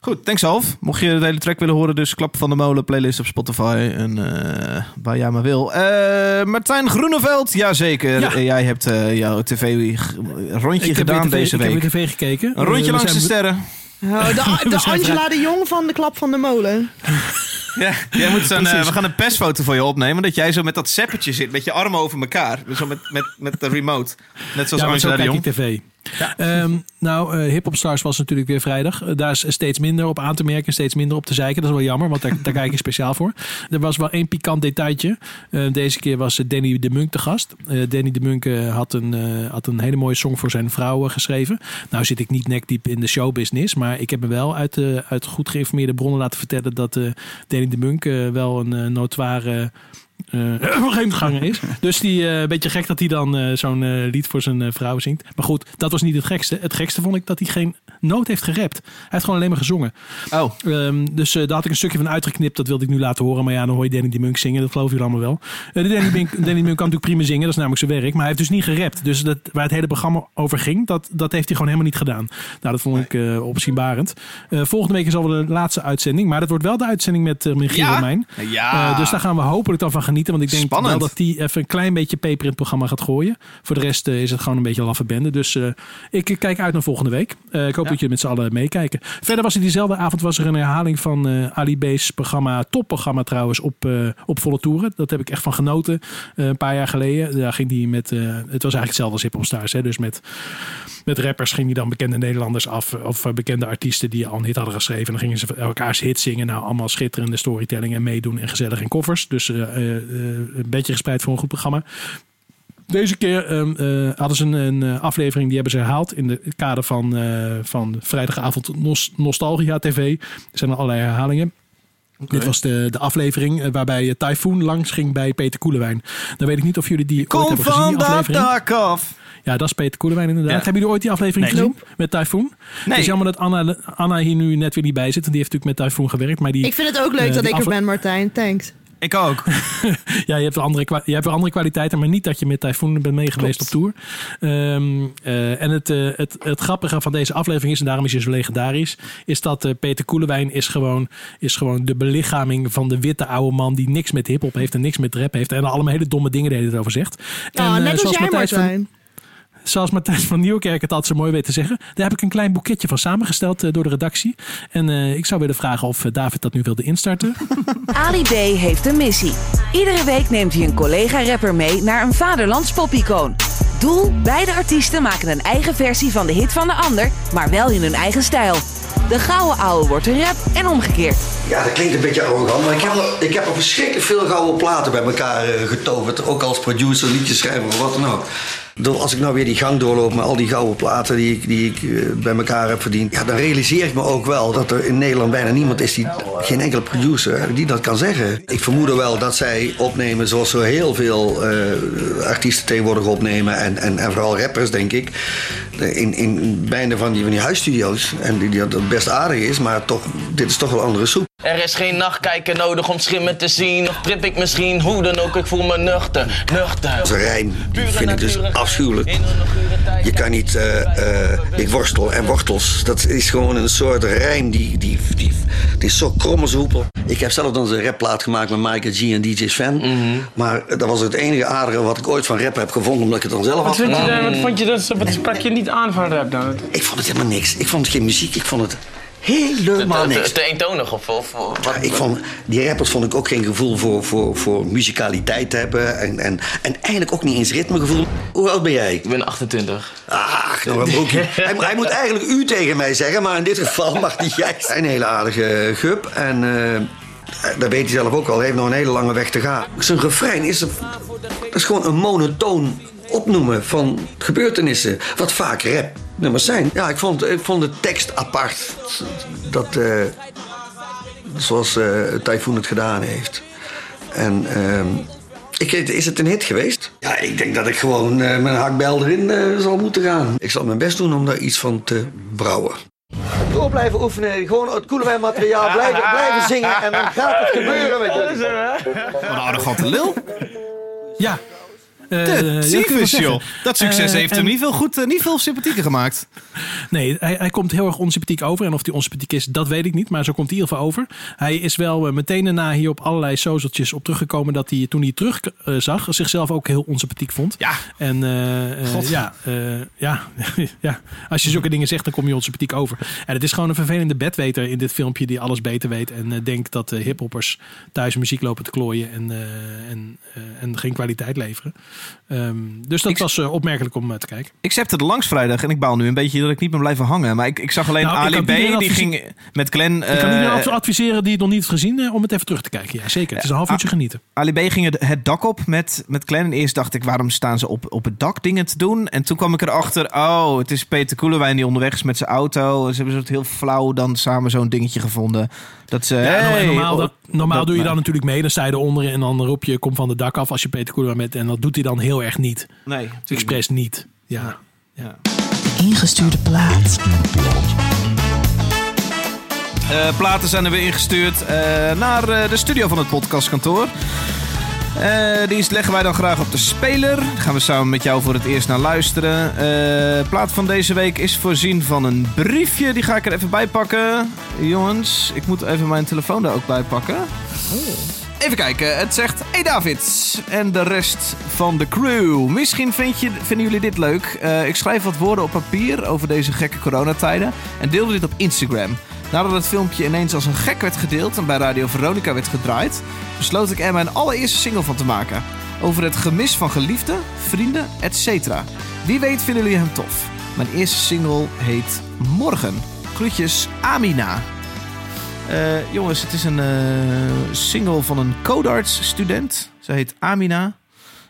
Goed, thanks Alf. Mocht je de hele track willen horen, dus Klap van de Molen, playlist op Spotify en eh, waar jij maar wil. Eh, Martijn Groeneveld, jazeker. Ja. Jij hebt eh, jouw tv-rondje ik gedaan heb deze Ik week. heb weer tv gekeken. Een rondje langs de sterren. Oh, de Angela de Jong van de Klap van de Molen. Ja, jij moet zo'n, eh, we gaan een persfoto van je opnemen. Dat jij zo met dat seppertje zit, met je armen over elkaar. Zo met, met, met de remote. Net zoals Ja, maar zo Angela de Jong. tv. Ehm, nou, eh Hip Hop Stars was natuurlijk weer vrijdag. Eh, daar is steeds minder op aan te merken, steeds minder op te zeiken. Dat is wel jammer, want daar, kijk ik speciaal voor. Er was wel één pikant detailtje. Eh, deze keer was eh, Danny de Munk te gast. Danny de Munk had, een, had een hele mooie song voor zijn vrouw geschreven. Nou zit ik niet nekdiep in de showbusiness, maar ik heb me wel uit, uit goed geïnformeerde bronnen laten vertellen dat Danny de Munk wel een notoire vreemdganger is. Dus die eh, een beetje gek dat hij dan eh, zo'n eh, lied voor zijn eh, vrouw zingt. Maar goed, dat was niet het gekste. Het gekste vond ik dat hij geen noot heeft gerapt. Hij heeft gewoon alleen maar gezongen. Oh, Ehm, dus eh, daar had ik een stukje van uitgeknipt. Dat wilde ik nu laten horen. Maar ja, dan hoor je Danny de Munk zingen. Dat geloven jullie allemaal wel. Eh, Danny, de Munk kan natuurlijk prima zingen. Dat is namelijk zijn werk. Maar hij heeft dus niet gerapt. Dus dat, waar het hele programma over ging, dat, dat heeft hij gewoon helemaal niet gedaan. Nou, dat vond ik eh opzienbarend. Eh, volgende week is alweer de laatste uitzending. Maar dat wordt wel de uitzending met uh, Michiel Ja? Romein. ja. Eh, dus daar gaan we hopelijk dan van genieten. Want ik denk Spannend. wel dat die even een klein beetje peper in het programma gaat gooien. Voor de rest eh, is het gewoon een beetje laffe bende. Dus eh, ik kijk uit naar volgende week. Eh, ik hoop dat jullie met z'n allen meekijken. Verder was er diezelfde avond was er een herhaling van eh Ali B's programma. Topprogramma trouwens op, eh, op volle toeren. Dat heb ik echt van genoten. Eh, een paar jaar geleden. Daar ging die met... eh, het was eigenlijk hetzelfde als Hip Hop Stars. Hè? Dus met, met rappers ging die dan bekende Nederlanders af. Of eh, bekende artiesten die al een hit hadden geschreven. En dan gingen ze elkaars hits zingen. Nou, allemaal schitterende storytelling en meedoen. En gezellig in koffers. Dus eh, eh, eh, een beetje gespreid voor een goed programma. Deze keer ehm, eh, hadden ze een, een eh, aflevering die hebben ze herhaald in de kader van, eh, van vrijdagavond Nos- Nostalgia TV. Er zijn er allerlei herhalingen. Dit was de, de aflevering eh, waarbij eh, Typhoon langs ging bij Peter Koelewijn. Dan weet ik niet of jullie die ooit Kom hebben gezien, van die dat dak af. Ja, dat is Peter Koelewijn inderdaad. Ja. Hebben jullie ooit die aflevering Nee. gezien met Typhoon? Het is jammer dat Anna, Anna hier nu net weer niet bij zit. Want die heeft natuurlijk met Typhoon gewerkt. Maar die, Ik vind het ook leuk Eh, dat ik er ben, Martijn. Thanks. Ik ook. Ja, je hebt, wel andere, je hebt wel andere kwaliteiten, maar niet dat je met Typhoon bent meegeweest op tour. Ehm, eh, en het, eh, het, het grappige van deze aflevering is, en daarom is hij zo legendarisch, is dat eh, Peter Koelewijn is gewoon, is gewoon de belichaming van de witte oude man die niks met hiphop heeft en niks met rap heeft en allemaal hele domme dingen deed het over zegt. Ja, en, eh, net als zoals jij, Matthijs van- Martijn. Zoals Matthijs van Nieuwkerk het altijd zo mooi weet te zeggen. Daar heb ik een klein boeketje van samengesteld eh, door de redactie. En eh, ik zou willen vragen of eh, David dat nu wilde instarten. Ali B heeft een missie. Iedere week neemt hij een collega-rapper mee naar een vaderlands popicoon. Doel, beide artiesten maken een eigen versie van de hit van de ander, maar wel in hun eigen stijl. De gouden ouwe wordt een rap en omgekeerd. Ja, dat klinkt een beetje arrogant, maar ik heb, al- ik heb al verschrikkelijk veel gouden platen bij elkaar getoverd. Ook als producer, liedjeschrijver of wat dan ook. Als ik nou weer die gang doorloop met al die gouden platen die ik, die ik eh, bij elkaar heb verdiend. Ja, dan realiseer ik me ook wel dat er in Nederland bijna niemand is die, geen enkele producer, die dat kan zeggen. Ik vermoed wel dat zij opnemen zoals zo heel veel eh, artiesten tegenwoordig opnemen. En, en, en vooral rappers, denk ik. In, in bijna van die, van die huisstudio's. En die, die dat best aardig is, maar toch, dit is toch wel andere soep. Er is geen nachtkijker nodig om schimmen te zien. Of trip ik misschien, hoe dan ook, ik voel me nuchter, nuchter. Dat is een rijm, die vind ik dus afschuwelijk. Je kan niet, eh, eh, ik worstel en wortels. Dat is gewoon een soort rijm die, die, die, die is zo krom als hoepel. Ik heb zelf dan een rapplaat gemaakt met Michael G en DJ Sven. Mhm. Maar dat was het enige aardige wat ik ooit van rap heb gevonden, omdat ik het dan zelf Wat, had gemaakt. wat vond je dat, wat sprak je niet aan van rap dan? Ik vond het helemaal niks. Ik vond het geen muziek, ik vond het helemaal Te, te, niks. te eentonig of, of wat? Ja, ik vond, die rappers vond ik ook geen gevoel voor, voor, voor muzikaliteit hebben. En, en, en eigenlijk ook niet eens ritmegevoel. Hoe oud ben jij? Ik ben 28. Ach, nou een broekje. hij, hij moet eigenlijk u tegen mij zeggen, maar in dit geval mag niet jij. Een hele aardige gup. En eh, dat weet hij zelf ook al. Hij heeft nog een hele lange weg te gaan. Zijn refrein is, een- dat is gewoon een monotoon opnoemen van gebeurtenissen. Wat vaak rapnummers zijn. Ja, ik vond, ik vond de tekst apart. Dat, eh, zoals eh Typhoon het gedaan heeft. En ehm, ik, weet- is het een hit geweest? Ja, ik denk dat ik gewoon eh, een hakbel erin eh, zal moeten gaan. Ik zal mijn best doen om daar iets van te brouwen. Door blijven oefenen, gewoon het Koelewijn materiaal blijven, blijven zingen en dan gaat het gebeuren met. Wat een arrogante lil. Ja. Eh, De tyfus, zeggen. joh. Dat succes Eh, heeft hem niet veel, goed, eh, niet veel sympathieker gemaakt. Nee, hij, hij komt heel erg onsympathiek over. En of hij onsympathiek is, dat weet ik niet. Maar zo komt hij in ieder geval over. Hij is wel eh, meteen daarna hier op allerlei socialtjes op teruggekomen... dat hij toen hij terug eh, zag, zichzelf ook heel onsympathiek vond. Ja. En eh, eh, ja, eh, ja, ja, als je zulke dingen zegt, dan kom je onsympathiek over. En het is gewoon een vervelende bedweter in dit filmpje... die alles beter weet en eh, denkt dat uh, hiphoppers thuis muziek lopen te klooien... en, eh, en, eh, en geen kwaliteit leveren. Ehm, dus dat was eh, opmerkelijk om eh, te kijken. Ik zette er langs vrijdag en ik baal nu een beetje dat ik niet ben blijven hangen. Maar ik, ik zag alleen Nou, Ali B. Die ging met Glenn... Ik kan iedereen eh, adviseren die het nog niet heeft gezien... om het even terug te kijken. Ja, zeker. Het is een half uurtje genieten. Ali B. ging het, het dak op met, met Glenn. En eerst dacht ik, waarom staan ze op, op het dak dingen te doen? En toen kwam ik erachter, oh, het is Peter Koelewijn die onderweg is met zijn auto. Ze hebben zo heel flauw dan samen zo'n dingetje gevonden. Dat ze, Ja, hey, normaal op- normaal dat- doe je dan natuurlijk mee. Dan sta je eronder en dan roep je, kom van de dak af als je Peter Koelewijn met. En dat doet hij dan heel erg niet. Nee, Expres niet. Ja. ja. Ingestuurde plaat. Eh, platen zijn er weer ingestuurd eh, naar eh, de studio van het podcastkantoor. Eh, die leggen wij dan graag op de speler. Daar gaan we samen met jou voor het eerst naar luisteren. Eh plaat van deze week is voorzien van een briefje. Die ga ik er even bij pakken. Jongens, ik moet even mijn telefoon daar ook bij pakken. Even kijken, het zegt: Hey David en de rest van de crew. Misschien vind je, vinden jullie dit leuk. Eh, ik schrijf wat woorden op papier over deze gekke coronatijden en deelde dit op Instagram. Nadat het filmpje ineens als een gek werd gedeeld en bij Radio Veronica werd gedraaid, besloot ik er mijn allereerste single van te maken. Over het gemis van geliefden, vrienden, etc. Wie weet vinden jullie hem tof. Mijn eerste single heet Morgen. Groetjes, Amina. Eh, jongens, het is een eh, single van een codarts student. Zij heet Amina.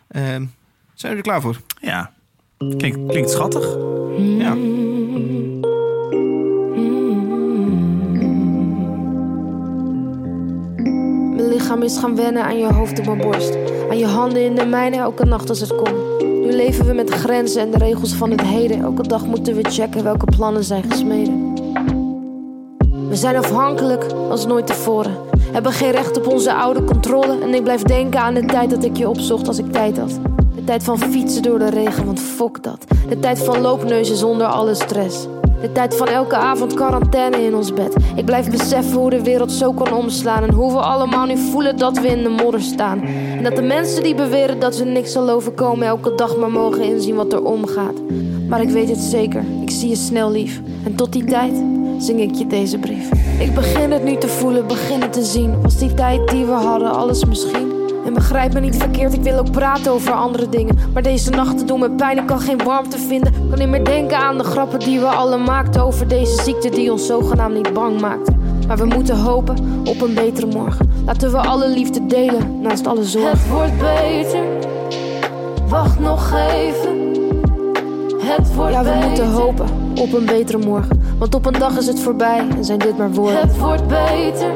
Eh, zijn jullie er klaar voor? Ja. Klinkt, klinkt schattig. Ja. Lichaam is gaan wennen aan je hoofd op mijn borst. Aan je handen in de mijne elke nacht als het komt. Nu leven we met de grenzen en de regels van het heden. Elke dag moeten we checken welke plannen zijn gesmeden. We zijn afhankelijk als nooit tevoren. Hebben geen recht op onze oude controle. En ik blijf denken aan de tijd dat ik je opzocht als ik tijd had. De tijd van fietsen door de regen, want fok dat. De tijd van loopneuzen zonder alle stress. De tijd van elke avond quarantaine in ons bed. Ik blijf beseffen hoe de wereld zo kan omslaan. En hoe we allemaal nu voelen dat we in de modder staan. En dat de mensen die beweren dat ze niks zal overkomen... elke dag maar mogen inzien wat er omgaat. Maar ik weet het zeker, ik zie je snel lief. En tot die tijd zing ik je deze brief. Ik begin het nu te voelen, begin het te zien. Was die tijd die we hadden alles misschien? En begrijp me niet verkeerd, ik wil ook praten over andere dingen. Maar deze nachten doen me pijn, ik kan geen warmte vinden. Kan niet meer denken aan de grappen die we alle maakten. Over deze ziekte die ons zogenaamd niet bang maakte. Maar we moeten hopen op een betere morgen. Laten we alle liefde delen naast alle zorgen. Het wordt beter, wacht nog even. Het wordt ja, we moeten hopen op een betere morgen. Want op een dag is het voorbij en zijn dit maar woorden. Het wordt beter.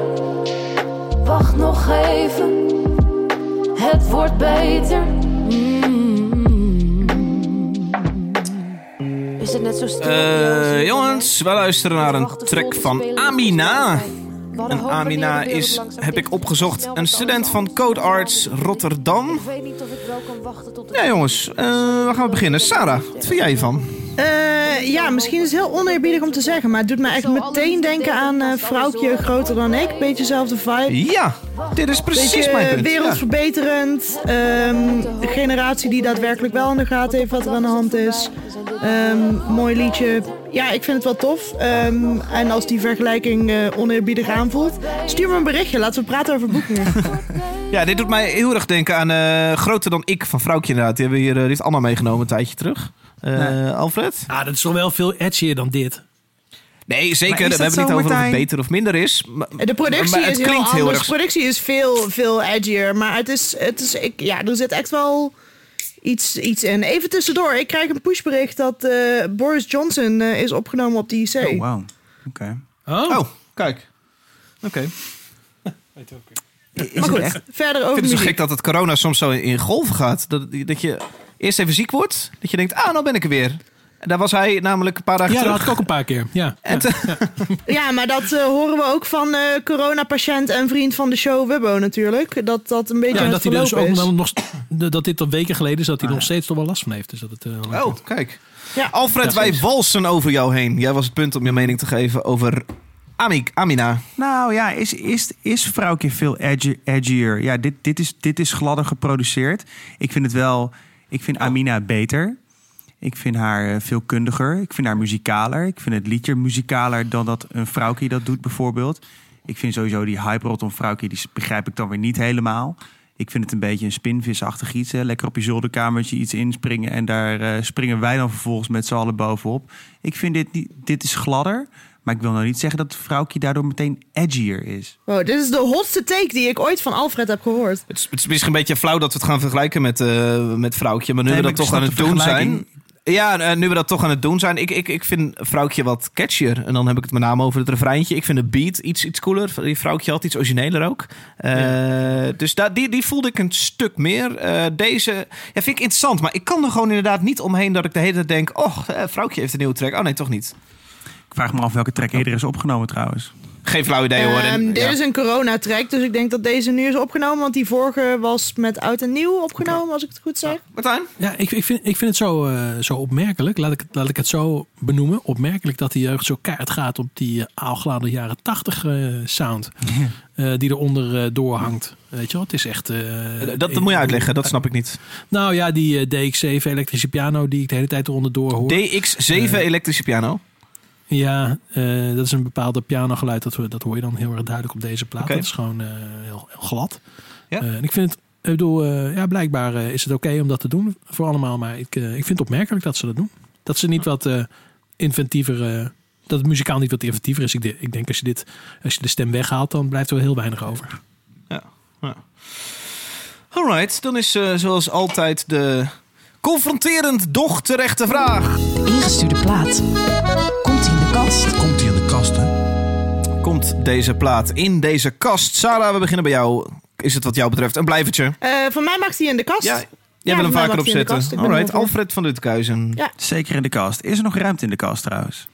Wacht nog even. Het wordt beter. Is het net zo stil? Eh, jongens, we luisteren naar een track van Amina. En Amina is, heb ik opgezocht, een student van Code Arts Rotterdam. Ik weet niet of ik wel kan wachten tot. Ja, jongens, eh waar gaan we beginnen? Sarah, wat vind jij hiervan? Eh, ja, misschien is het heel oneerbiedig om te zeggen, maar het doet me echt meteen denken aan eh vrouwtje groter dan ik. Beetje dezelfde vibe. Ja, dit is precies Beetje mijn eh, punt. Ja. wereldverbeterend. Ehm, generatie die daadwerkelijk wel in de gaten heeft wat er aan de hand is. Ehm, mooi liedje. Ja, ik vind het wel tof. Ehm, en als die vergelijking eh, oneerbiedig aanvoelt, stuur me een berichtje. Laten we praten over boekingen. Ja, dit doet mij heel erg denken aan eh, Groter dan ik van Vrouwtje inderdaad. Die, hebben we hier, eh, heeft Anna meegenomen een tijdje terug. Eh, Nee. Alfred? Ah, dat is toch wel veel edgier dan dit. Nee, zeker. We is hebben het niet zo, over of het beter of minder is. Maar, De productie maar het is heel klinkt heel erg... De productie is veel, veel edgier. Maar het is, het is, ik, ja, er zit echt wel iets, iets in. Even tussendoor. Ik krijg een pushbericht dat eh, Boris Johnson eh, is opgenomen op de IC. Oh, wow. Oké. Oh, Oh, kijk. Oké. Is Maar goed, echt? verder Ik over vind het zo muziek. gek dat het corona soms zo in, in golven gaat. Dat, dat je eerst even ziek wordt. Dat je denkt, ah, nou ben ik er weer. En daar was hij namelijk een paar dagen ja, dat had ik ook een paar keer. Ja. En ja. te- Ja, maar dat eh, horen we ook van eh coronapatiënt en vriend van de show Wubbo natuurlijk. Dat dat een beetje Ja, dat hij dus ook dan nog dat dit al weken geleden is dat hij nog steeds toch wel last van heeft. Dus dat het, eh, Oh, kijk. Ja. Alfred, Ja, wij walsen over jou heen. Jij was het punt om je mening te geven over Amik, Amina. Nou ja, is, is, is vrouwtje veel edgi- edgier? Ja, dit, dit, is, dit is gladder geproduceerd. Ik vind het wel... Ik vind Amina beter. Ik vind haar eh, veel kundiger. Ik vind haar muzikaler. Ik vind het liedje muzikaler dan dat een vrouwtje dat doet bijvoorbeeld. Ik vind sowieso die hype rondom vrouwtje, die begrijp ik dan weer niet helemaal. Ik vind het een beetje een spinvisachtig iets. Hè? Lekker op je zolderkamertje iets inspringen. En daar eh, springen wij dan vervolgens met z'n allen bovenop. Ik vind dit, dit is gladder. Maar ik wil nou niet zeggen dat het vrouwtje daardoor meteen edgier is. Wow, dit is de hotste take die ik ooit van Alfred heb gehoord. Het is, het is misschien een beetje flauw dat we het gaan vergelijken met, eh, met Vrouwtje. Maar nu Nee, we dat toch aan het doen zijn... Ja, eh, nu we dat toch aan het doen zijn. Ik, ik, ik vind Vrouwtje wat catchier. En dan heb ik het met name over het refreintje. Ik vind de beat iets, iets cooler. Die Vrouwtje had iets origineler ook. Eh, Dus daar, die, die voelde ik een stuk meer. Eh, deze ja, vind ik interessant. Maar ik kan er gewoon inderdaad niet omheen dat ik de hele tijd denk... Oh, Vrouwtje heeft een nieuwe track. Oh nee, toch niet. Vraag me af welke track eerder is opgenomen trouwens. Geen flauw idee hoor. Ehm, dit ja. is een corona-track, dus ik denk dat deze nu is opgenomen. Want die vorige was met oud en nieuw opgenomen, als ik het goed zeg. Martijn? Ja, ik, ik, vind, ik vind het zo, eh, zo opmerkelijk, laat ik, het- laat ik het zo benoemen. Opmerkelijk dat de jeugd zo keihard gaat op die uh, aalgladde jaren tachtig eh, sound. eh, die eronder eh, doorhangt. Weet je wel, het is echt... eh, Dat, dat moet je uitleggen, dat snap ik niet. Nou ja, die eh, DX7 elektrische piano die ik de hele tijd eronder door hoor. DX7 elektrische piano. Ja, eh, dat is een bepaalde pianogeluid. Dat, dat hoor je dan heel erg duidelijk op deze plaat. Oké. Dat is gewoon eh, heel, heel glad. Ja. Eh, en ik vind het, ik bedoel, eh, ja, blijkbaar is het oké om dat te doen voor allemaal. Maar ik, ik vind het opmerkelijk dat ze dat doen. Dat ze niet wat eh, inventiever, eh, dat het muzikaal niet wat inventiever is. Ik, de- ik denk als je dit, als je de stem weghaalt, dan blijft er wel heel weinig over. Ja. ja. Alright, dan is zoals altijd de confronterend doch terechte vraag. Ingestuurde plaat. Komt kast. Hij in de kast, hè? Komt deze plaat in deze kast? Sarah, we beginnen bij jou. Is het wat jou betreft een blijvertje? Eh voor mij mag die in de kast. Ja, jij Ja, wil hem vaker opzetten. Alright. Alfred van Lutkuizen. Ja. Zeker in de kast. Is er nog ruimte in de kast trouwens?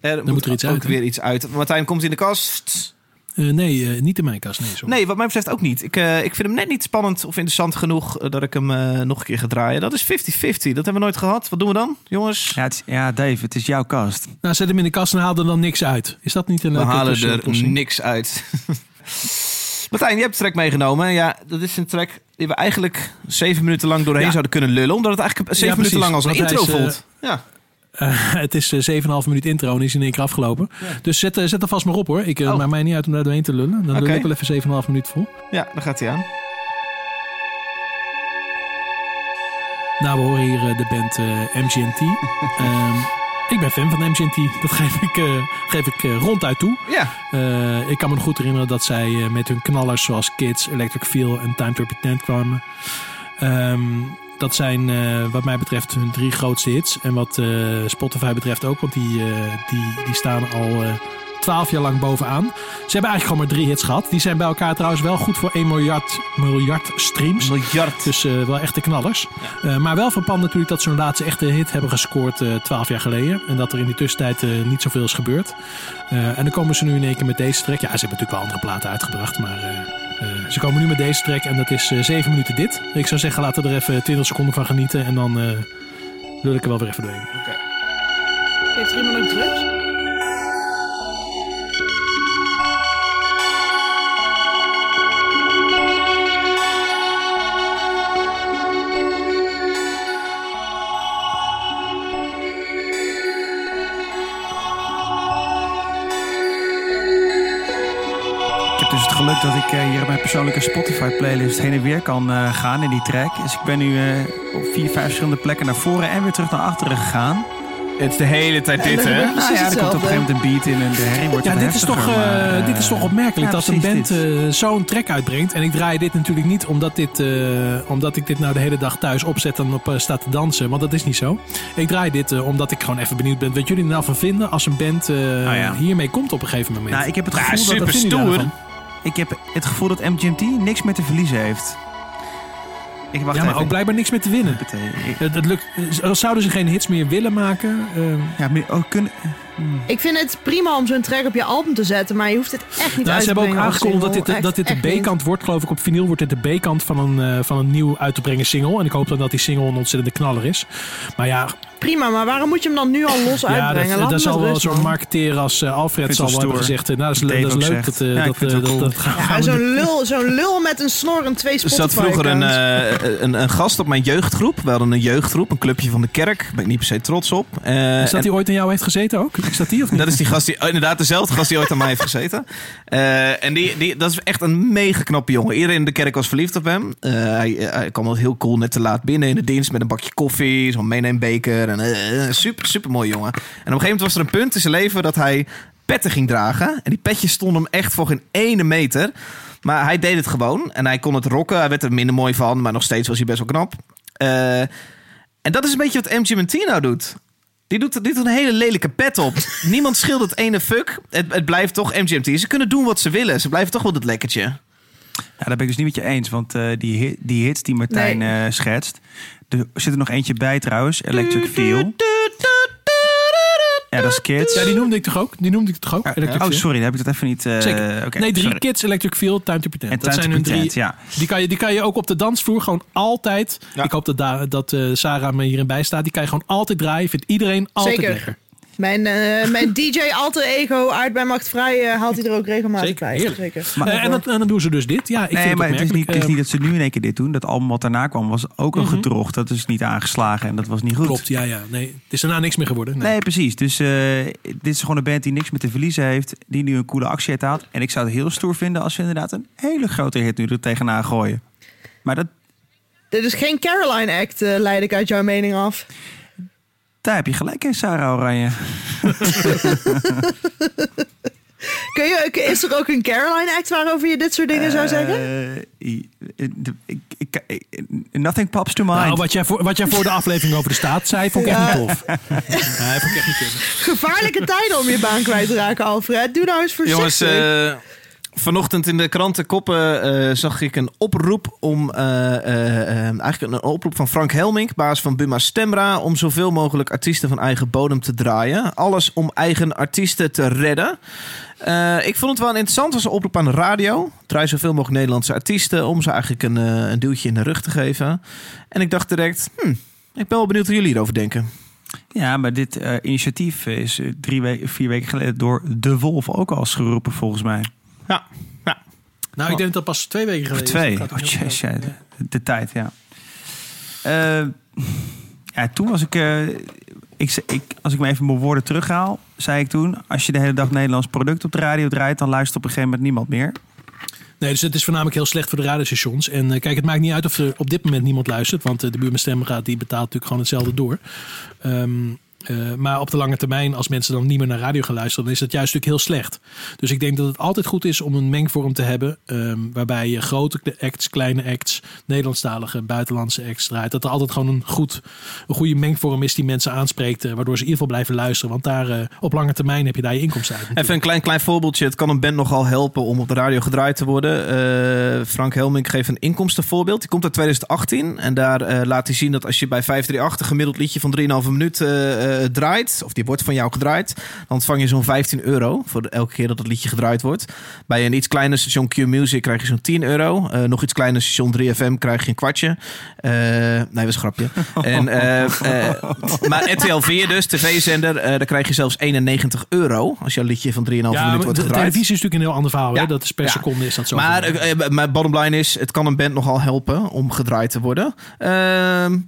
Er moet er iets ook uit, weer iets uit. Martijn, komt in de kast? Eh, nee, eh, niet in mijn kast. Nee, sorry. Nee, wat mij betreft ook niet. Ik, eh, ik vind hem net niet spannend of interessant genoeg dat ik hem eh, nog een keer ga draaien. Dat is 50-50. Dat hebben we nooit gehad. Wat doen we dan, jongens? Ja, is- ja, Dave, het is jouw kast. Nou, zet hem in de kast en haal er dan niks uit. Is dat niet een We leuke halen tussen- er oplossing? niks uit. Martijn, je hebt de track meegenomen. Ja, dat is een track die we eigenlijk zeven minuten lang doorheen Ja. zouden kunnen lullen. Omdat het eigenlijk zeven Ja, minuten lang als een intro is, eh, voelt. Ja. Eh, het is eh, 7,5 minuut intro en is in één keer afgelopen. Dus zet, eh, zet er vast maar op hoor. Ik, eh Oh. maakt mij niet uit om daar doorheen te lullen. Dan Oké. lul ik wel even 7,5 minuut vol. ja, daar gaat hij aan. Nou, we horen hier eh, de band eh, MGMT. Ehm, ik ben fan van MGMT. Dat geef ik, eh, geef ik eh, ronduit toe. Ja, Eh, ik kan me nog goed herinneren dat zij eh, met hun knallers zoals Kids, Electric Feel en Time to Pretend kwamen. Ehm, dat zijn eh, wat mij betreft hun drie grootste hits. En wat eh, Spotify betreft ook, want die, eh, die, die staan al twaalf jaar lang bovenaan. Ze hebben eigenlijk gewoon maar drie hits gehad. Die zijn bij elkaar trouwens wel goed voor 1 miljard, miljard streams. Miljard. Dus eh, wel echte knallers. Eh, maar wel van pan natuurlijk dat ze hun laatste echte hit hebben gescoord eh, twaalf jaar geleden. En dat er in die tussentijd eh, niet zoveel is gebeurd. Eh, en dan komen ze nu in één keer met deze track. Ja, ze hebben natuurlijk wel andere platen uitgebracht, maar... ze komen nu met deze track en dat is eh, 7 minuten dit. Ik zou zeggen, laten we er even 20 seconden van genieten. En dan eh wil ik er wel weer even doorheen. Heeft er iemand drugs? Geluk dat ik eh, hier op mijn persoonlijke Spotify playlist heen en weer kan eh, gaan in die track. Dus ik ben nu eh, op vier, vijf verschillende plekken naar voren en weer terug naar achteren gegaan. Het is de hele tijd dit, hè? Nou ja, er komt op een gegeven moment een beat in en de herrie wordt Ja, dit is, toch, maar, dit is toch opmerkelijk ja, dat een band eh, zo'n track uitbrengt. En ik draai dit natuurlijk niet omdat, dit, eh, omdat ik dit nou de hele dag thuis opzet en op eh, sta te dansen. Want dat is niet zo. Ik draai dit eh, omdat ik gewoon even benieuwd ben wat jullie er nou van vinden als een band eh, hiermee komt op een gegeven moment. Nou, ik heb het Ja, gevoel dat super vinden jullie stoer. Ik heb het gevoel dat MGMT niks meer te verliezen heeft. Ik wacht ja, maar even. ook blijkbaar niks meer te winnen. Het, het lukt, eh, zouden ze geen hits meer willen maken? eh, ja, maar ook kunnen. Ik vind het prima om zo'n track op je album te zetten, maar je hoeft het echt niet Nou, uit ze te hebben ook brengen als aangekondigd dat dit, dat dit de. B-kant wordt. Geloof ik op vinyl wordt dit de B-kant van een, eh, van een nieuw uit te brengen single. En ik hoop dan dat die single een ontzettende knaller is. Maar ja, Prima, maar waarom moet je hem dan nu al los ja uitbrengen? dat, dat zal wel zo'n marketeer als eh, Alfred zal hebben gezegd. eh, Nou, dat is, dat is ook leuk. zegt. Dat, eh, Ja, dat, eh, dat, cool. dat Ja, zo'n lul, zo'n lul met een snor en twee Er Spotify zat vroeger een, eh, een, een gast op mijn jeugdgroep. We hadden een jeugdgroep, een clubje van de kerk. Daar ben ik niet per se trots op. Eh, Is dat en- die ooit aan jou heeft gezeten ook? Is dat die of niet? Dat is die gast die, oh, inderdaad, dezelfde gast die ooit aan mij heeft gezeten. Eh, en die, die, dat is echt een mega knappe jongen. Iedereen in de kerk was verliefd op hem. Eh, hij, hij kwam wel heel cool net te laat binnen in de dienst met een bakje koffie, zo'n meeneembeker. Eh, super, super mooi jongen. En op een gegeven moment was er een punt in zijn leven dat hij petten ging dragen. En die petjes stonden hem echt voor geen ene meter. Maar hij deed het gewoon. En hij kon het rocken. Hij werd er minder mooi van, maar nog steeds was hij best wel knap. Eh, en dat is een beetje wat MGMT nou doet. Die doet, die doet een hele lelijke pet op. Niemand scheelt het ene fuck. Het, het blijft toch MGMT. Ze kunnen doen wat ze willen. Ze blijven toch wel het lekkertje. Ja, daar ben ik dus niet met je eens. Want eh, die, die hits die Martijn eh, schetst. Er zit er nog eentje bij trouwens. Electric Feel. Ja, dat is Kids. Ja, die noemde ik toch ook? Die noemde ik toch ook? Electric oh, sorry, dan heb ik dat even niet... eh, Zeker. oké, nee, drie sorry. Kids, Electric Feel, Time to Pretend. En dat Time zijn to hun drie. Ja. Die kan, je, die kan je ook op de dansvloer gewoon altijd... Ik hoop dat, daar, dat eh, Sarah me hierin bijstaat. Die kan je gewoon altijd draaien. Vindt iedereen altijd Zeker. lekker. Mijn, eh, mijn DJ alter ego uit bij Macht Vrij eh, haalt hij er ook regelmatig Zeker, bij. heerlijk. Zeker. Maar- Eh, en, dan, en dan doen ze dus dit. Ja, ik nee, vind maar het het is, niet, het is niet dat ze nu in één keer dit doen. Dat album wat daarna kwam was ook een Mhm. gedrocht. Dat is niet aangeslagen en dat was niet goed. Klopt, ja, ja. Nee, het is daarna niks meer geworden. Nee. Nee, precies. Dus eh, dit is gewoon een band die niks meer te verliezen heeft. Die nu een coole actie heeft haalt. En ik zou het heel stoer vinden als ze inderdaad een hele grote hit nu er tegenaan gooien. Maar dat, Dit is geen Caroline act, leid ik uit jouw mening af. Daar heb je gelijk in, Sarah Oranje. Kun je, is er ook een Caroline act waarover je dit soort dingen zou zeggen? Eh, nothing pops to mind. Nou, wat jij, voor, wat jij voor de aflevering over de staat zei, vond ik echt niet tof. Nee, vond ik echt niet tof. Gevaarlijke tijden om je baan kwijt te raken, Alfred. Doe nou eens voorzichtig. Jongens, eh, vanochtend in de krantenkoppen eh zag ik een oproep om eh, eh, eigenlijk een oproep van Frank Helmink, baas van Buma Stemra, om zoveel mogelijk artiesten van eigen bodem te draaien. Alles om eigen artiesten te redden. Ik vond het wel interessant als een oproep aan de radio. Draai zoveel mogelijk Nederlandse artiesten om ze eigenlijk een, een duwtje in de rug te geven. En ik dacht direct, hm, ik ben wel benieuwd hoe jullie erover denken. Ja, maar dit initiatief is drie weken, vier weken geleden door De Wolf ook al geroepen, volgens mij. Ja, ja. Nou, ik denk dat pas twee weken geleden twee. Oh, gaat ja, de, de tijd, ja. Eh, ja, toen was ik, eh, ik. Als ik me even mijn woorden terughaal, zei ik toen... Als je de hele dag Nederlands product op de radio draait... dan luistert op een gegeven moment niemand meer. Nee, dus het is voornamelijk heel slecht voor de radiostations. En eh, kijk, het maakt niet uit of er op dit moment niemand luistert. Want eh, de buurman stemraad die betaalt natuurlijk gewoon hetzelfde door. Ehm, Eh, maar op de lange termijn, als mensen dan niet meer naar radio gaan luisteren, dan is dat juist natuurlijk heel slecht. Dus ik denk dat het altijd goed is om een mengvorm te hebben. ehm, waarbij je grote acts, kleine acts, Nederlandstalige, buitenlandse acts draait. Dat er altijd gewoon een, goed, een goede mengvorm is die mensen aanspreekt. eh, waardoor ze in ieder geval blijven luisteren. Want daar eh, op lange termijn heb je daar je inkomsten uit. Even een klein, klein voorbeeldje. Het kan een band nogal helpen om op de radio gedraaid te worden. Frank Helmink geeft een inkomstenvoorbeeld. Die komt uit 2018. En daar laat hij zien dat als je bij 538 een gemiddeld liedje van 3,5 minuut eh, draait. Of die wordt van jou gedraaid. Dan ontvang je zo'n 15 euro voor elke keer dat het liedje gedraaid wordt. Bij een iets kleiner station Q Music krijg je zo'n 10 euro. Eh, nog iets kleiner station 3FM krijg je een kwartje. Eh, nee, dat is een grapje. en, maar RTL 4 dus, tv-zender, daar krijg je zelfs 91 euro. Als een liedje van 3,5 Ja, minuut maar wordt de gedraaid. televisie is natuurlijk een heel ander verhaal. Hè? Dat is per Ja. seconde is dat zo. Maar mijn bottom line is, het kan een band nogal helpen om gedraaid te worden. Ehm,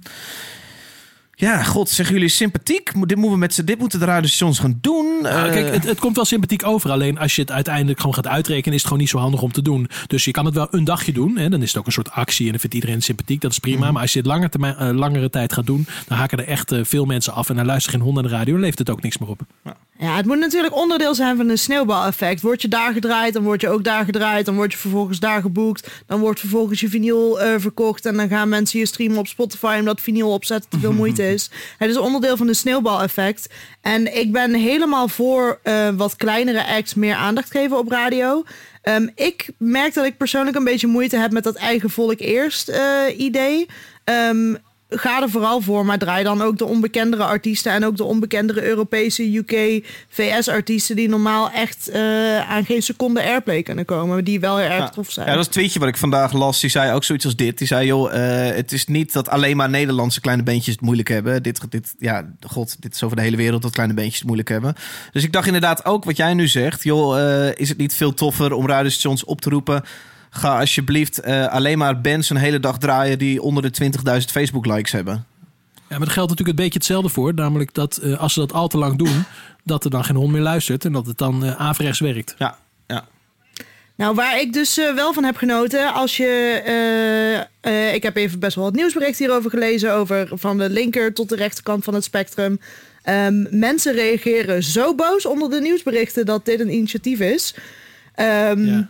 ja, god, zeggen jullie sympathiek? Dit moeten, we met dit moeten de radiostations gaan doen. Nou, Eh, kijk, het, het komt wel sympathiek over. Alleen als je het uiteindelijk gewoon gaat uitrekenen, is het gewoon niet zo handig om te doen. Dus je kan het wel een dagje doen. Hè? Dan is het ook een soort actie en dan vindt iedereen sympathiek. Dat is prima. Mhm. Maar als je het langer termijn, eh, langere tijd gaat doen, dan haken er echt eh, veel mensen af. En dan luisteren geen hond naar de radio en leeft het ook niks meer op. Ja, het moet natuurlijk onderdeel zijn van een sneeuwbaleffect. Word je daar gedraaid, dan word je ook daar gedraaid. Dan word je vervolgens daar geboekt. Dan wordt vervolgens je vinyl eh, verkocht. En dan gaan mensen je streamen op Spotify omdat vinyl opzetten te veel moeite is. Het is onderdeel van een sneeuwbaleffect. En ik ben helemaal voor eh, wat kleinere acts meer aandacht geven op radio. Ehm, ik merk dat ik persoonlijk een beetje moeite heb met dat eigen volk eerst eh, idee. Ehm, ga er vooral voor, maar draai dan ook de onbekendere artiesten en ook de onbekendere Europese, UK, VS-artiesten die normaal echt eh, aan geen seconde airplay kunnen komen, die wel heel erg Ja. tof zijn. Ja, dat is een tweetje wat ik vandaag las. Die zei ook zoiets als dit. Die zei, joh, eh, het is niet dat alleen maar Nederlandse kleine bandjes het moeilijk hebben. Dit, dit, ja, god, dit is over de hele wereld dat kleine bandjes het moeilijk hebben. Dus ik dacht inderdaad ook wat jij nu zegt. Joh, eh, is het niet veel toffer om radiostations op te roepen? Ga alsjeblieft eh, alleen maar bands een hele dag draaien die onder de 20.000 Facebook-likes hebben. Ja, maar er geldt natuurlijk een beetje hetzelfde voor. Namelijk dat eh, als ze dat al te lang doen, dat er dan geen hond meer luistert. En dat het dan eh averechts werkt. Ja, ja. Nou, waar ik dus wel van heb genoten, als je. eh, eh, ik heb even best wel wat nieuwsbericht hierover gelezen, over van de linker tot de rechterkant van het spectrum. Ehm, mensen reageren zo boos onder de nieuwsberichten dat dit een initiatief is. Ehm, ja.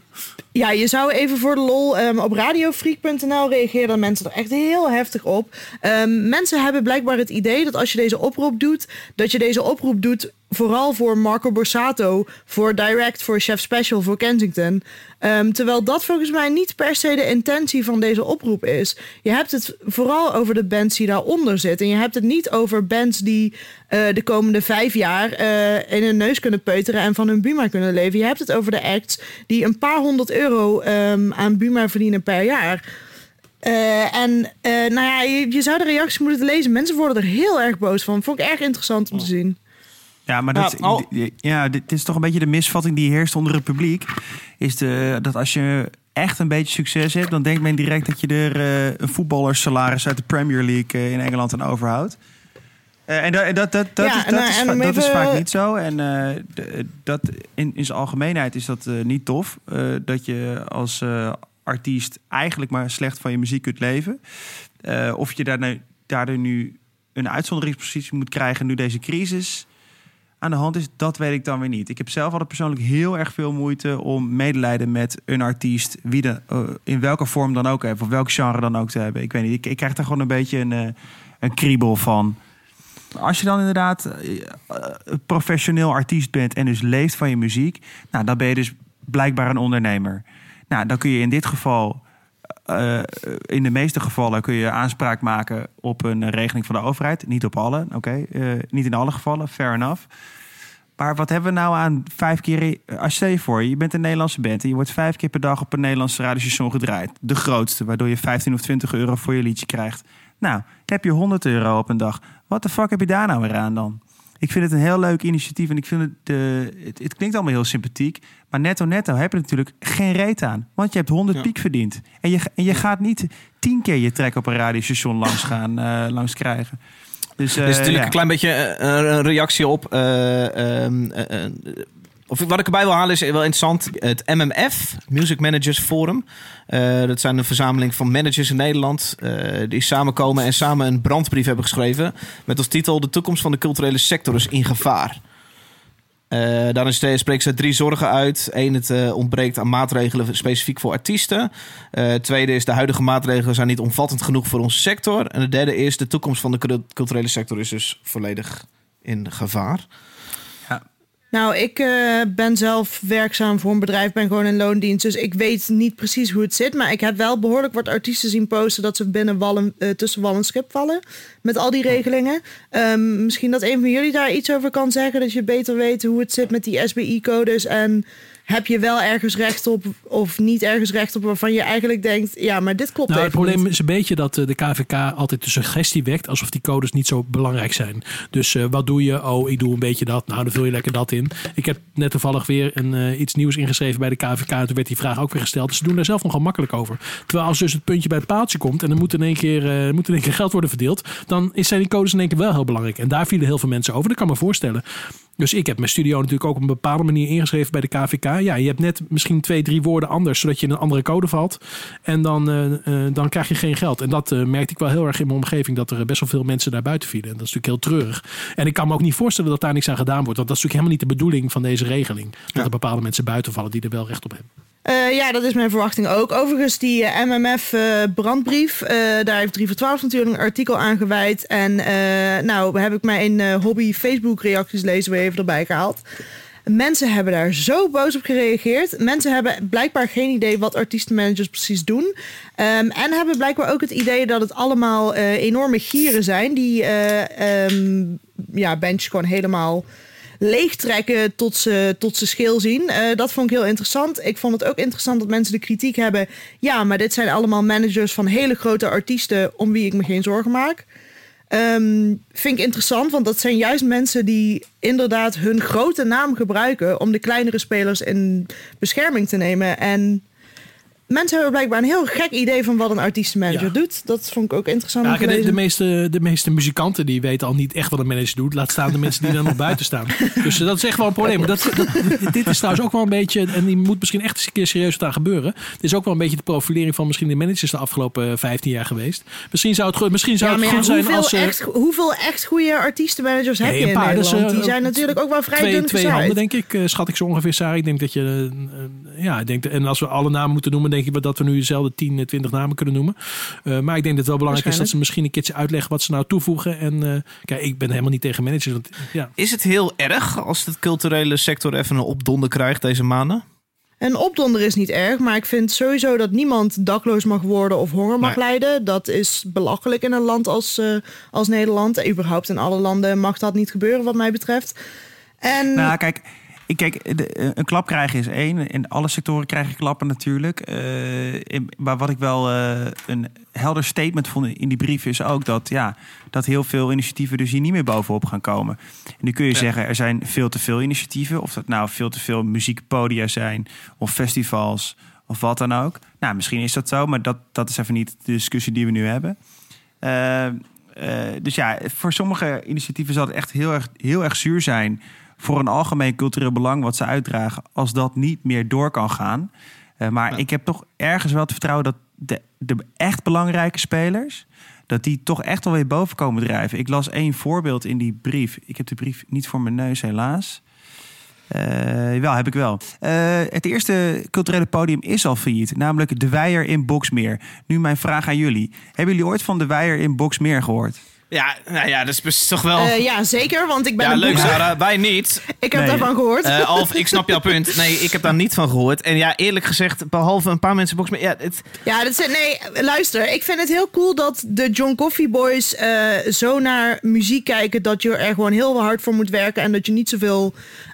Je zou even voor de lol ehm, op radiofreak.nl reageren mensen er echt heel heftig op. Ehm, mensen hebben blijkbaar het idee dat als je deze oproep doet, dat je deze oproep doet vooral voor Marco Borsato, voor Direct, voor Chef Special, voor Kensington. Ehm, terwijl dat volgens mij niet per se de intentie van deze oproep is. Je hebt het vooral over de bands die daaronder zitten. En je hebt het niet over bands die eh, de komende vijf jaar eh, in hun neus kunnen peuteren en van hun Buma kunnen leven. Je hebt het over de acts die een paar honderd euro ehm, aan Buma verdienen per jaar. Eh, en eh, nou ja, je, je zou de reacties moeten lezen. Mensen worden er heel erg boos van. Vond ik erg interessant om te zien. Ja, maar dat, Ja, oh. ja, dit is toch een beetje de misvatting die heerst onder het publiek. Is de, dat als je echt een beetje succes hebt, dan denkt men direct dat je er eh, een voetballerssalaris uit de Premier League in Engeland aan overhoudt. Eh, en dat, dat, dat, dat, Ja, is, dat, nou, is, en is vaak niet zo. En eh, dat in, in zijn algemeenheid is dat eh, niet tof. Dat je als artiest eigenlijk maar slecht van je muziek kunt leven. Of je daarna- daardoor nu een uitzonderingspositie moet krijgen nu deze crisis aan de hand is, dat weet ik dan weer niet. Ik heb zelf altijd persoonlijk heel erg veel moeite om medelijden met een artiest, wie de, in welke vorm dan ook hebben, of welk genre dan ook te hebben. Ik weet niet, ik, ik krijg daar gewoon een beetje een, een kriebel van. Als je dan inderdaad eh, eh, professioneel artiest bent en dus leeft van je muziek, nou, dan ben je dus blijkbaar een ondernemer. Nou, dan kun je in dit geval, eh, in de meeste gevallen, kun je aanspraak maken op een regeling van de overheid. Niet op alle, oké. niet in alle gevallen, fair enough. Maar wat hebben we nou aan vijf keer... Als je voor, je bent een Nederlandse band... en je wordt vijf keer per dag op een Nederlandse radiostation gedraaid. De grootste, waardoor je 15 of 20 euro voor je liedje krijgt. Nou, heb je 100 euro op een dag. Wat de fuck heb je daar nou weer aan dan? Ik vind het een heel leuk initiatief en ik vind het, eh, het, het klinkt allemaal heel sympathiek. Maar netto netto heb je natuurlijk geen reet aan. Want je hebt 100 piek verdiend. En je, en je gaat niet tien keer je trek op een radiostation langs gaan, eh, langs krijgen. Dus, eh, natuurlijk ja. een klein beetje eh, een reactie op. of wat ik erbij wil halen is wel interessant. Het MMF, Music Managers Forum. Eh, dat zijn een verzameling van managers in Nederland. eh, die samenkomen en samen een brandbrief hebben geschreven. Met als titel: De toekomst van de culturele sector is in gevaar. Eh daarin spreken ze drie zorgen uit. Eén, het ontbreekt aan maatregelen specifiek voor artiesten. Tweede is, de huidige maatregelen zijn niet omvattend genoeg voor onze sector. En de derde is, de toekomst van de cul- culturele sector is dus volledig in gevaar. Nou, ik eh, ben zelf werkzaam voor een bedrijf, ben gewoon in loondienst. Dus ik weet niet precies hoe het zit. Maar ik heb wel behoorlijk wat artiesten zien posten dat ze binnen wallen, eh, tussen wal en schip vallen. Met al die regelingen. Ehm, misschien dat een van jullie daar iets over kan zeggen. Dat je beter weet hoe het zit met die SBI-codes. En heb je wel ergens recht op of niet ergens recht op waarvan je eigenlijk denkt... Ja, maar dit klopt Nou, het probleem niet. is een beetje dat eh, de KVK altijd de suggestie wekt alsof die codes niet zo belangrijk zijn. Dus eh, wat doe je? Oh, ik doe een beetje dat. Nou, dan vul je lekker dat in. Ik heb net toevallig weer een, eh, iets nieuws ingeschreven bij de KVK. En toen werd die vraag ook weer gesteld. Dus ze doen daar zelf nogal makkelijk over. Terwijl als dus het puntje bij het paaltje komt en er moet in één keer, moet in één keer geld worden verdeeld, dan is- zijn die codes in één keer wel heel belangrijk. En daar vielen heel veel mensen over. Dat kan me voorstellen. Dus ik heb mijn studio natuurlijk ook op een bepaalde manier ingeschreven bij de KVK. Ja, je hebt net misschien twee, drie woorden anders, zodat je in een andere code valt. En dan, eh, eh, dan krijg je geen geld. En dat eh, merkte ik wel heel erg in mijn omgeving, dat er best wel veel mensen daar buiten vielen. En dat is natuurlijk heel treurig. En ik kan me ook niet voorstellen dat daar niks aan gedaan wordt. Want dat is natuurlijk helemaal niet de bedoeling van deze regeling. Dat er bepaalde mensen buiten vallen die er wel recht op hebben. Eh, ja, dat is mijn verwachting ook. Overigens, die eh, MMF-brandbrief, eh, daar heeft 3 voor 12 natuurlijk een artikel aan gewijd. En nou heb ik mijn hobby Facebook-reacties lezen weer even erbij gehaald. Mensen hebben daar zo boos op gereageerd. Mensen hebben blijkbaar geen idee wat artiestenmanagers precies doen. Ehm, en hebben blijkbaar ook het idee dat het allemaal enorme gieren zijn. Die ehm, ja, bandjes gewoon helemaal leegtrekken tot ze, tot ze scheel zien. Eh, dat vond ik heel interessant. Ik vond het ook interessant dat mensen de kritiek hebben. Ja, maar dit zijn allemaal managers van hele grote artiesten om wie ik me geen zorgen maak. Ehm, vind ik interessant, want dat zijn juist mensen die inderdaad hun grote naam gebruiken om de kleinere spelers in bescherming te nemen. En mensen hebben blijkbaar een heel gek idee van wat een artiestenmanager doet. Dat vond ik ook interessant. Ja, de, meeste, de meeste muzikanten die weten al niet echt wat een manager doet. Laat staan de mensen die er nog buiten staan. Dus eh, dat is echt wel een probleem. Maar dat, dat, dit is trouwens ook wel een beetje, en die moet misschien echt eens een keer serieus aan gebeuren. Dit is ook wel een beetje de profilering van misschien de managers de afgelopen eh, 15 jaar geweest. Misschien zou het, goed- misschien zou Ja, het goed zijn hoeveel, als... eh, echt, hoeveel echt goede artiestenmanagers heb je een in paar, dus, Nederland? eh, die zijn natuurlijk ook wel vrij twee, dun twee handen, denk ik, eh, schat ik zo ongeveer, Sarah. Ik denk dat je, eh, eh, ja, ik denk, en als we alle namen moeten noemen, denk ik dat we nu dezelfde 10, eh, 20 namen kunnen noemen. Eh, maar ik denk dat het wel belangrijk is dat ze misschien een keertje uitleggen wat ze nou toevoegen. En eh, kijk, ik ben helemaal niet tegen managers. Want, ja. Is het heel erg als de culturele sector even een opdonder krijgt deze maanden? Een opdonder is niet erg, maar ik vind sowieso dat niemand dakloos mag worden of honger mag Nee. lijden. Dat is belachelijk in een land als, eh, als Nederland. En überhaupt in alle landen mag dat niet gebeuren, wat mij betreft. En Nou, kijk, ik, kijk de- eh, een klap krijgen is één. In alle sectoren krijg je klappen natuurlijk. Eh, in- maar wat ik wel eh, een helder statement vond in die brief is ook dat, ja, dat heel veel initiatieven dus hier niet meer bovenop gaan komen. En nu kun je zeggen, er zijn veel te veel initiatieven. Of dat nou veel te veel muziekpodia zijn, of festivals, of wat dan ook. Nou, misschien is dat zo, maar dat, dat is even niet de discussie die we nu hebben. Dus ja, voor sommige initiatieven zal het echt heel erg, heel erg zuur zijn voor een algemeen cultureel belang wat ze uitdragen, als dat niet meer door kan gaan. Eh, maar ik heb toch ergens wel het vertrouwen dat de, de echt belangrijke spelers, dat die toch echt wel weer boven komen drijven. Ik las één voorbeeld in die brief. Ik heb de brief niet voor mijn neus, helaas. Eh, wel, heb ik wel. Eh, het eerste culturele podium is al failliet, namelijk De Weijer in Boksmeer. Nu mijn vraag aan jullie. Hebben jullie ooit van De Weijer in Boksmeer gehoord? Ja, nou ja, dat is toch wel... eh, ja, zeker, want ik ben ja, een leuk boeker. Sarah. Wij niet. Ik heb Nee. daarvan gehoord. Eh, Alf, ik snap jouw punt. Nee, ik heb daar niet van gehoord. En ja, eerlijk gezegd, behalve een paar mensen box... Ja, het, Ja, dat is, nee, luister. Ik vind het heel cool dat de John Coffee Boys eh, zo naar muziek kijken... dat je er gewoon heel hard voor moet werken... en dat je niet zoveel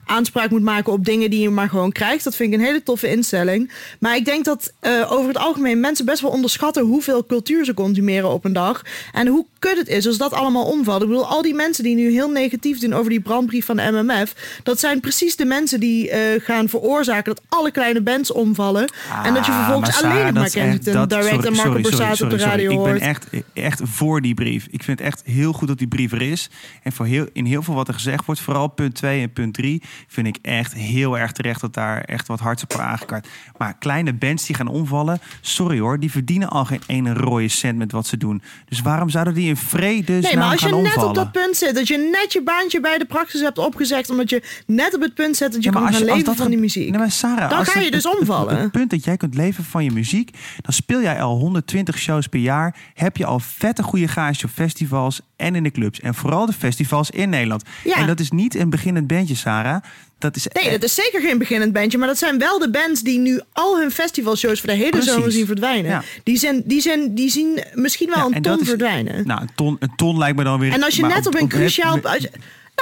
aanspraak moet maken op dingen die je maar gewoon krijgt. Dat vind ik een hele toffe instelling. Maar ik denk dat eh, over het algemeen mensen best wel onderschatten... hoeveel cultuur ze consumeren op een dag. En hoe kut het is als dat allemaal omvalt. Ik bedoel, al die mensen die nu heel negatief doen over die brandbrief van de MMF, dat zijn precies de mensen die eh, gaan veroorzaken dat alle kleine bands omvallen. en dat je vervolgens Ah, maar Sarah, alleen maar Kensington dat- Direct sorry, en Marco Borsato op de radio hoort. Ik ben echt, echt voor die brief. Ik vind het echt heel goed dat die brief er is. En voor heel, in heel veel wat er gezegd wordt, vooral punt 2 en punt 3, vind ik echt heel erg terecht dat daar echt wat hards op aangekaart. Maar kleine bands die gaan omvallen, sorry hoor, die verdienen al geen ene rode cent met wat ze doen. Dus waarom zouden die in vrede Nee, maar als je net omvallen? op dat punt zit, dat je net je baantje bij de praxis hebt opgezegd, omdat je net op het punt zit dat je Ja, kan gaan je- als leven dat van die muziek. Nee, maar Sarah, dan als ga je dus het- het- omvallen. Het, punt dat jij kunt leven van je muziek, dan speel jij al 120 shows per jaar. Heb je al vette goede gages op festivals en in de clubs. En vooral de festivals in Nederland. Ja. En dat is niet een beginnend bandje, Sarah. Dat is Nee, dat is zeker geen beginnend bandje, maar dat zijn wel de bands die nu al hun festivalshows voor de hele Precies. zomer zien verdwijnen. Ja. Die, zijn, die, zijn, die zien misschien wel Ja, een ton is- verdwijnen. Nou, een ton, een ton lijkt me dan weer... En als je net op een cruciaal... als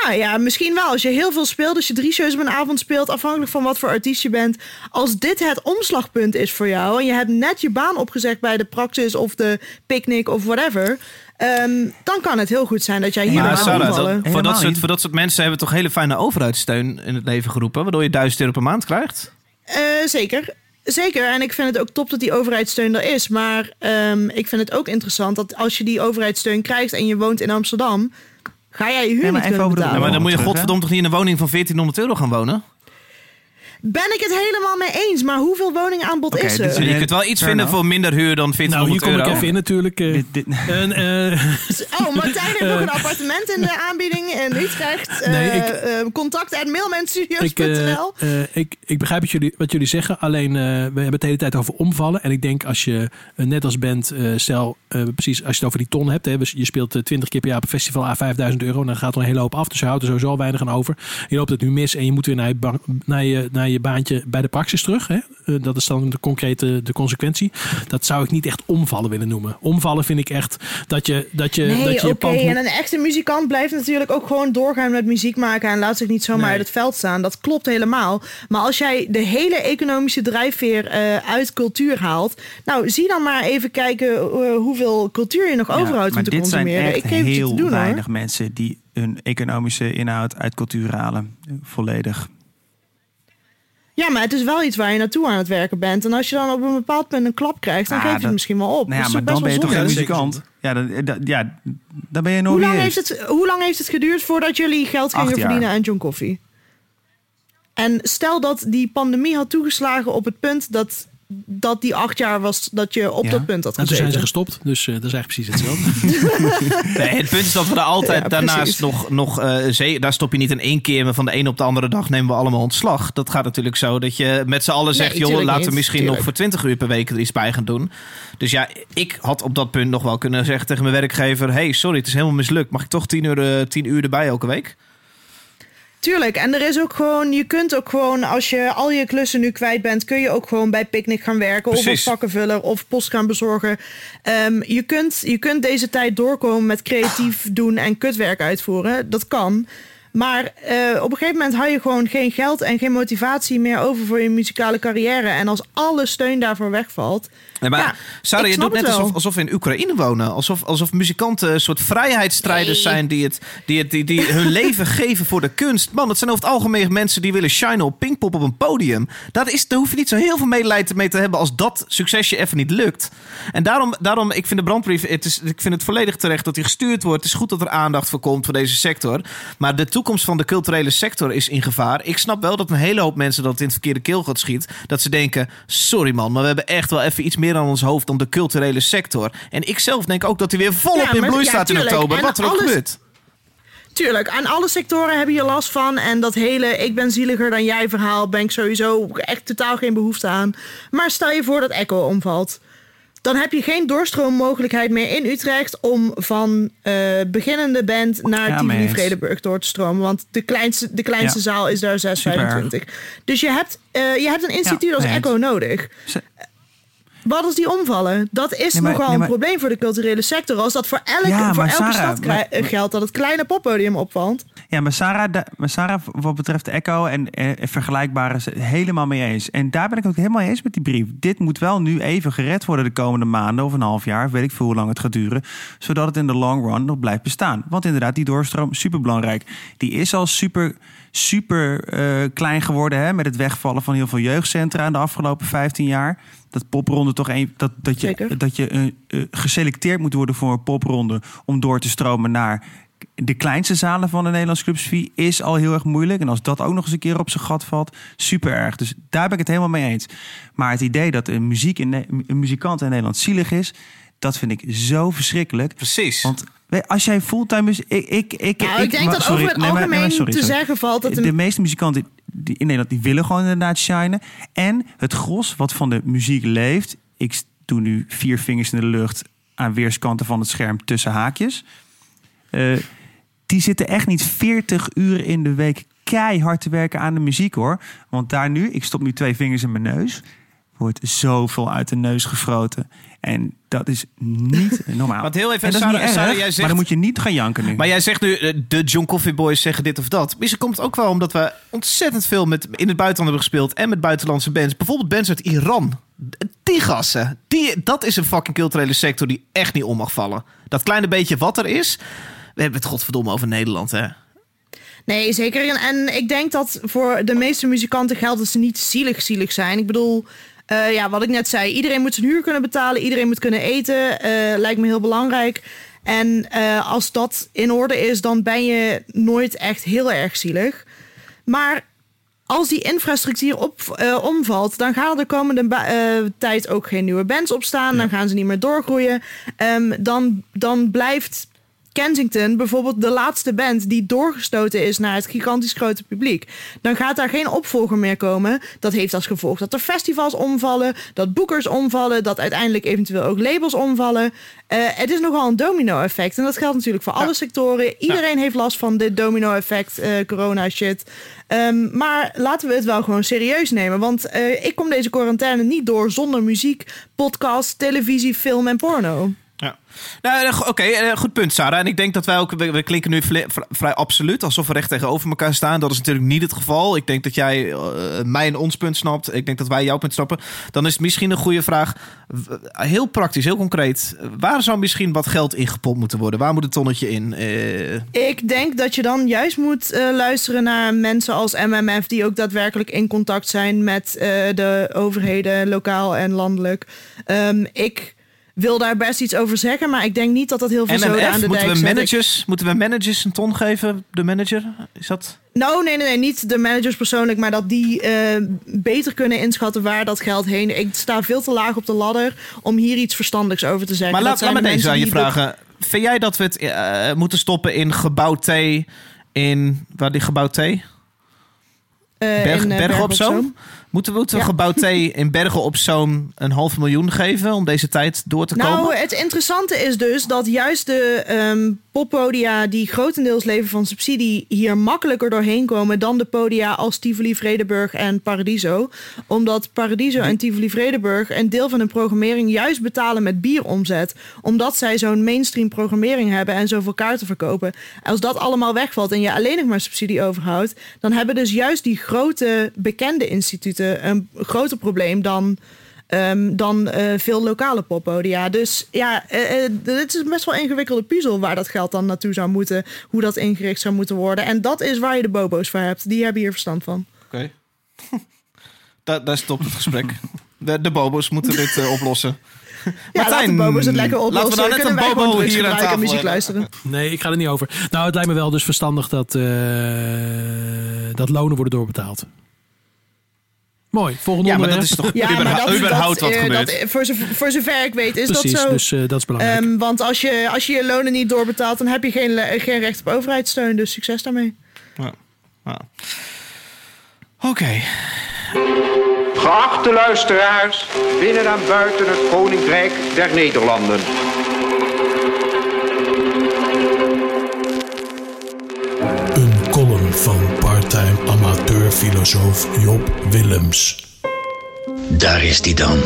nou ja, misschien wel. Als je heel veel speelt, als je drie shows op een avond speelt, afhankelijk van wat voor artiest je bent. Als dit het omslagpunt is voor jou en je hebt net je baan opgezegd bij de Praxis of de Picnic of whatever, ehm, dan kan het heel goed zijn dat jij hier Maar gaat Sarah, dat, voor, dat soort, voor dat soort mensen hebben toch hele fijne overheidssteun in het leven geroepen, waardoor je 1000 euro per maand krijgt? Eh, zeker. Zeker, en ik vind het ook top dat die overheidssteun er is. Maar ehm, ik vind het ook interessant dat als je die overheidssteun krijgt en je woont in Amsterdam, ga jij je huur niet kunnen betalen. Ja, maar dan moet je godverdomd toch niet in een woning van 1400 euro gaan wonen? Ben ik het helemaal mee eens, maar hoeveel woningaanbod is er? je kunt wel iets vinden voor minder huur dan 1400 Nou, hier kom euro. ik even in natuurlijk. eh. En, eh, Oh, Martijn heeft nog een appartement in de aanbieding in Utrecht. Eh Nee, ik- eh, contact at ik, mailmanstudios.nl. eh, eh, ik, ik begrijp wat jullie, wat jullie zeggen. Alleen, eh, we hebben het de hele tijd over omvallen. En ik denk als je eh, net als bent, eh, stel eh, precies als je het over die ton hebt. Hè, dus je speelt eh, 20 keer per jaar op een festival a 5000 euro. Dan gaat er een hele hoop af. Dus je houdt er sowieso al weinig aan over. Je loopt het nu mis en je moet weer naar je, ba- naar je, naar je baantje bij de praxis terug. Hè. Eh, dat is dan de concrete de consequentie. Dat zou ik niet echt omvallen willen noemen. Omvallen vind ik echt dat je dat je, dat Nee, je, oké. je pand moet- En een echte muzikant blijft natuurlijk ook gewoon doorgaan met muziek maken en laat zich niet zomaar Nee. uit het veld staan. Dat klopt helemaal. Maar als jij de hele economische drijfveer eh, uit cultuur haalt, nou zie dan maar even kijken eh, hoeveel cultuur je nog Ja, overhoudt om te dit zijn consumeren. echt Ik geef heel te doen hoor. weinig mensen die hun economische inhoud uit cultuur halen. Volledig. Ja, maar het is wel iets waar je naartoe aan het werken bent. En als je dan op een bepaald punt een klap krijgt, dan Ah, geef je dat- het misschien wel op. Nou ja, maar dan ben je best toch wel geen zonde? muzikant. Ja, dan, dat- ja, dan ben je nog Hoe lang, heeft het, hoe lang heeft het geduurd voordat jullie geld gingen verdienen aan John Coffee? En stel dat die pandemie had toegeslagen op het punt dat, dat die acht jaar was dat je op Ja. dat punt had En toen zijn ze gezeten. gestopt. Dus eh, dat is eigenlijk precies hetzelfde. Nee, het punt is dat we er altijd Ja, daarnaast precies. nog... nog eh, daar stop je niet in één keer, maar van de een op de andere dag nemen we allemaal ontslag. Dat gaat natuurlijk zo dat je met z'n allen zegt... Nee, joh, laten we misschien tuurlijk. nog voor 20 uur per week er iets bij gaan doen. Dus ja, ik had op dat punt nog wel kunnen zeggen tegen mijn werkgever... hey, sorry, het is helemaal mislukt. Mag ik toch 10 uur, eh, 10 uur erbij elke week? Tuurlijk, en er is ook gewoon, je kunt ook gewoon, als je al je klussen nu kwijt bent, kun je ook gewoon bij Picnic gaan werken. Of als vakkenvuller of post gaan bezorgen. Ehm, je, kunt, je kunt deze tijd doorkomen met creatief doen en kutwerk uitvoeren. Dat kan. Maar eh, op een gegeven moment hou je gewoon geen geld en geen motivatie meer over voor je muzikale carrière. En als alle steun daarvoor wegvalt. Nee, maar ja, Sarah, je doet net alsof, alsof we in Oekraïne wonen. Alsof, alsof muzikanten een soort vrijheidsstrijders zijn die, het, die, het, die, die hun leven geven voor de kunst. Man, het zijn over het algemeen mensen die willen shinen op Pinkpop op een podium. Daar, is, daar hoef je niet zo heel veel medelijden mee te hebben als dat succesje even niet lukt. En daarom, daarom ik vind de brandbrief, het is, ik vind het volledig terecht dat die gestuurd wordt. Het is goed dat er aandacht voor komt voor deze sector. Maar de toekomst van de culturele sector is in gevaar. Ik snap wel dat een hele hoop mensen dat in het verkeerde keelgat schiet. Dat ze denken, sorry man, maar we hebben echt wel even iets meer aan ons hoofd dan de culturele sector. En ik zelf denk ook dat hij weer volop Ja, in bloei ja, staat in oktober. En Wat er ook gebeurt. Tuurlijk, aan alle sectoren heb je last van. En dat hele ik ben zieliger dan jij verhaal ben ik sowieso echt totaal geen behoefte aan. Maar stel je voor dat Echo omvalt. Dan heb je geen doorstroommogelijkheid meer in Utrecht om van eh, beginnende band naar Ja, Tivoli eens. Vredenburg door te stromen. Want de kleinste, de kleinste Ja. zaal is daar 625. Dus je hebt, eh, je hebt een instituut Ja, als. Echo nodig. Wat als die omvallen? Dat is Nee, maar- nogal nee, maar- een probleem voor de culturele sector. Als dat voor, elke Ja, voor elke Sarah, stad maar- geldt dat het kleine poppodium opvalt. Ja, maar Sarah, da- maar Sarah, wat betreft de Echo en eh, vergelijkbare, is het helemaal mee eens. En daar ben ik ook helemaal eens met die brief. Dit moet wel nu even gered worden de komende maanden of een half jaar, weet ik veel hoe lang het gaat duren, zodat het in de long run nog blijft bestaan. Want inderdaad, die doorstroom super belangrijk. Die is al super, super eh, klein geworden hè, met het wegvallen van heel veel jeugdcentra in de afgelopen 15 jaar. Dat popronde toch een, dat, dat je, Zeker. dat je eh, eh, geselecteerd moet worden voor een popronde om door te stromen naar de kleinste zalen van de Nederlandse clubsfie is al heel erg moeilijk. En als dat ook nog eens een keer op zijn gat valt, super erg. Dus daar ben ik het helemaal mee eens. Maar het idee dat een, muziek in, een muzikant in Nederland zielig is, dat vind ik zo verschrikkelijk. Precies. Want als jij fulltime is, ik, ik, ik, Nou, ik denk maar- dat sorry, over het nee, maar- nee, maar algemeen sorry, te sorry. zeggen valt dat een- de meeste muzikanten die in Nederland die willen gewoon inderdaad shinen. En het gros wat van de muziek leeft, ik doe nu vier vingers in de lucht aan weerskanten van het scherm tussen haakjes. Eh, die zitten echt niet 40 uur in de week keihard te werken aan de muziek hoor. Want daar nu, ik stop nu twee vingers in mijn neus, wordt zoveel uit de neus gefroten. En dat is niet normaal. Want heel even, En dat is Sarah- niet erg, Sarah, jij zegt- maar dan moet je niet gaan janken nu. Maar jij zegt nu, eh, de John Coffee Boys zeggen dit of dat. Misschien komt het ook wel omdat we ontzettend veel met, in het buitenland hebben gespeeld. En met buitenlandse bands. Bijvoorbeeld bands uit Iran. Die gassen. Die, dat is een fucking culturele sector die echt niet om mag vallen. Dat kleine beetje wat er is. We hebben het godverdomme over Nederland, hè. Nee, zeker. En, en ik denk dat voor de meeste muzikanten geldt dat ze niet zielig zielig zijn. Ik bedoel, eh, ja, wat ik net zei. Iedereen moet zijn huur kunnen betalen. Iedereen moet kunnen eten. eh, lijkt me heel belangrijk. En eh, als dat in orde is, dan ben je nooit echt heel erg zielig. Maar als die infrastructuur op, omvalt, dan gaan er de komende tijd ook geen nieuwe bands opstaan. Dan gaan ze niet meer doorgroeien. Ehm, dan, dan blijft Kensington bijvoorbeeld de laatste band die doorgestoten is naar het gigantisch grote publiek. Dan gaat daar geen opvolger meer komen. Dat heeft als gevolg dat er festivals omvallen, dat boekers omvallen, dat uiteindelijk eventueel ook labels omvallen. Eh, het is nogal een domino-effect. En dat geldt natuurlijk voor alle sectoren. Iedereen heeft last van dit domino-effect, eh, corona-shit. Ehm, maar laten we het wel gewoon serieus nemen. Want eh, ik kom deze quarantaine niet door zonder muziek, podcast, televisie, film en porno. Nou, eh, Oké, eh, goed punt, Sarah. En ik denk dat wij ook, we, klinken nu vrij absoluut, alsof we recht tegenover elkaar staan. Dat is natuurlijk niet het geval. Ik denk dat jij eh, mijn en ons punt snapt. Ik denk dat wij jouw punt snappen. Dan is het misschien een goede vraag. Heel praktisch, heel concreet. Waar zou misschien wat geld ingepompt moeten worden? Waar moet het tonnetje in? Ik denk dat je dan juist moet luisteren naar mensen als MMF, die ook daadwerkelijk in contact zijn met de overheden, lokaal en landelijk. Ehm, ik wil daar best iets over zeggen, maar ik denk niet dat dat heel veel zoden aan de moeten dijk we, zet. managers, moeten we managers een ton geven? De manager? Is dat... Nou, nee, nee, nee, niet de managers persoonlijk, maar dat die eh, beter kunnen inschatten waar dat geld heen. Ik sta veel te laag op de ladder om hier iets verstandigs over te zeggen. Maar laat, laat zijn me de deze aan je vragen. Vind jij dat we het eh, moeten stoppen in gebouw T in... Waar die gebouw T? Berg, in, op Zoom? Moeten we, moeten we Ja. gebouw T in Bergen op Zoom een half miljoen geven om deze tijd door te Nou, komen? het interessante is dus dat juist de ehm, poppodia die grotendeels leven van subsidie hier makkelijker doorheen komen dan de podia als Tivoli, Vredenburg en Paradiso. Omdat Paradiso en Tivoli, Vredenburg een deel van hun programmering juist betalen met bieromzet. Omdat zij zo'n mainstream programmering hebben en zoveel kaarten verkopen. Als dat allemaal wegvalt en je alleen nog maar subsidie overhoudt, dan hebben dus juist die grote bekende instituten een groter probleem dan ehm, dan eh, veel lokale poppodia. Dus ja, eh, eh, dit is best wel een ingewikkelde puzzel waar dat geld dan naartoe zou moeten, hoe dat ingericht zou moeten worden. En dat is waar je de bobo's voor hebt. Die hebben hier verstand van. Oké. daar, daar stopt het gesprek. De, de bobo's moeten dit eh, oplossen. Ja, laat de bobo's het lekker oplossen. Laten we nou net een bobo hier aan tafel muziek luisteren. Nee, ik ga er niet over. Nou, het lijkt me wel dus verstandig dat, eh, dat lonen worden doorbetaald. Mooi, volgende Ja, maar onderwerp. dat is toch Ja, maar überhaupt, dat, überhaupt dat, wat eh, gebeurt? dat, voor, zover, voor zover ik weet is Precies, dat zo. dus eh, dat is belangrijk. Ehm, want als je, als je je lonen niet doorbetaalt, dan heb je geen, geen recht op overheidssteun. Dus succes daarmee. Ja. Ja. Oké. Geachte luisteraars, binnen en buiten het Koninkrijk der Nederlanden. Amateurfilosoof Job Willems. Daar is die dan.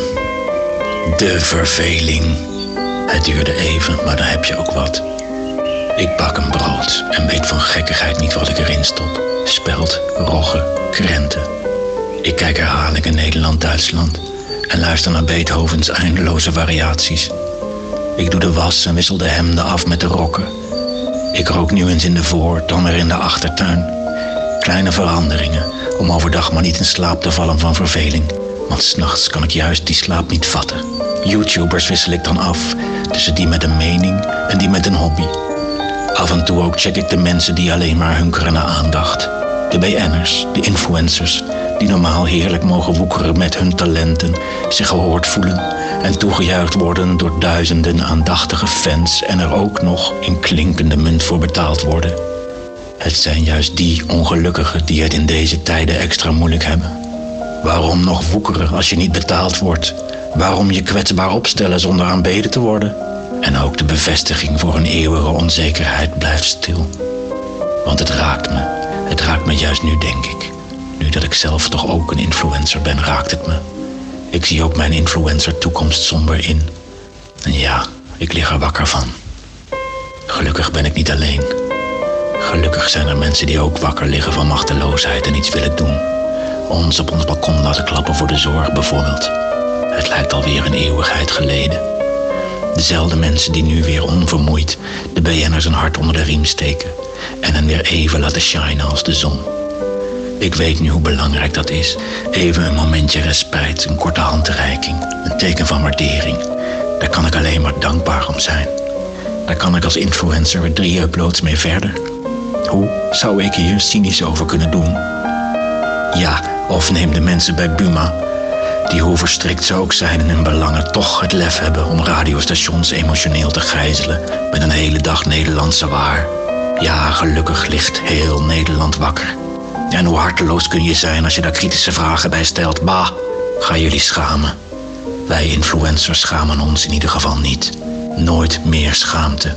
De verveling. Het duurde even, maar dan heb je ook wat. Ik bak een brood en weet van gekkigheid niet wat ik erin stop. Spelt, rogge, krenten. Ik kijk herhalingen Nederland-Duitsland en luister naar Beethovens eindeloze variaties. Ik doe de was en wissel de hemden af met de rokken. Ik rook nu eens in de voor, dan weer in de achtertuin. Kleine veranderingen, om overdag maar niet in slaap te vallen van verveling. Want s'nachts kan ik juist die slaap niet vatten. YouTubers wissel ik dan af, tussen die met een mening en die met een hobby. Af en toe ook check ik de mensen die alleen maar hunkeren naar aandacht. De BN'ers, de influencers, die normaal heerlijk mogen woekeren met hun talenten, zich gehoord voelen en toegejuicht worden door duizenden aandachtige fans en er ook nog in klinkende munt voor betaald worden. Het zijn juist die ongelukkigen die het in deze tijden extra moeilijk hebben. Waarom nog woekeren als je niet betaald wordt? Waarom je kwetsbaar opstellen zonder aanbeden te worden? En ook de bevestiging voor een eeuwige onzekerheid blijft stil. Want het raakt me. Het raakt me juist nu, denk ik. Nu dat ik zelf toch ook een influencer ben, raakt het me. Ik zie ook mijn influencer toekomst somber in. En ja, ik lig er wakker van. Gelukkig ben ik niet alleen. Gelukkig zijn er mensen die ook wakker liggen van machteloosheid en iets willen doen. Ons op ons balkon laten klappen voor de zorg bijvoorbeeld. Het lijkt alweer een eeuwigheid geleden. Dezelfde mensen die nu weer onvermoeid de BN'ers een hart onder de riem steken en hen weer even laten shinen als de zon. Ik weet nu hoe belangrijk dat is. Even een momentje respijt, een korte handreiking, een teken van waardering. Daar kan ik alleen maar dankbaar om zijn. Daar kan ik als influencer weer drie uploads mee verder. Hoe zou ik hier cynisch over kunnen doen? Ja, of neem de mensen bij Buma, die hoe verstrikt ze ook zijn in hun belangen, toch het lef hebben om radiostations emotioneel te gijzelen met een hele dag Nederlandse waar. Ja, gelukkig ligt heel Nederland wakker. En hoe harteloos kun je zijn als je daar kritische vragen bij stelt? Bah, ga jullie schamen. Wij influencers schamen ons in ieder geval niet. Nooit meer schaamte.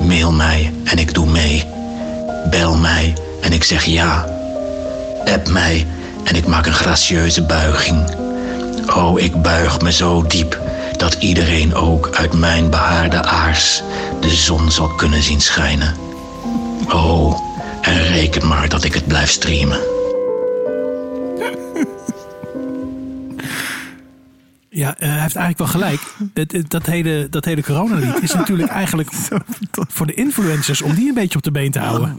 Mail mij en ik doe mee. Bel mij en ik zeg ja. App mij en ik maak een gracieuze buiging. Oh, ik buig me zo diep dat iedereen ook uit mijn behaarde aars de zon zal kunnen zien schijnen. Oh, en reken maar dat ik het blijf streamen. Ja, eh, hij heeft eigenlijk wel gelijk. Het, het- dat, hele, dat hele coronalied is natuurlijk eigenlijk voor de influencers om die een beetje op de been te houden.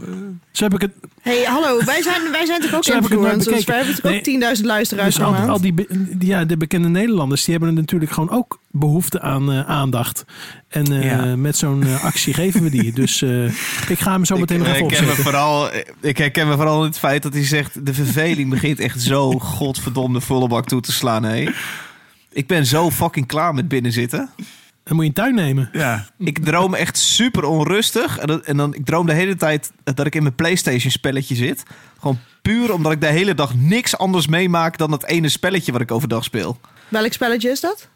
Zo heb ik het. hey, hallo, wij zijn, wij zijn toch ook Zo ik influencers? Wij hebben toch ook 10.000 luisteraars Dus al, die, ja, de bekende Nederlanders, die hebben natuurlijk gewoon ook behoefte aan eh, aandacht. En eh, Ja. met zo'n eh, actie geven we die. Dus eh, ik ga hem zo meteen nog Ik even herken, me opzetten. vooral, ik herken me vooral in het feit dat hij zegt... de verveling begint echt zo godverdomde volle bak toe te slaan. Hé. Ik ben zo fucking klaar met binnenzitten. Dan moet je een tuin nemen. Ja. Ik droom echt super onrustig. En, dat- en dan, ik droom de hele tijd dat ik in mijn PlayStation spelletje zit. Gewoon puur omdat ik de hele dag niks anders meemaak... dan dat ene spelletje wat ik overdag speel. Welk spelletje is dat?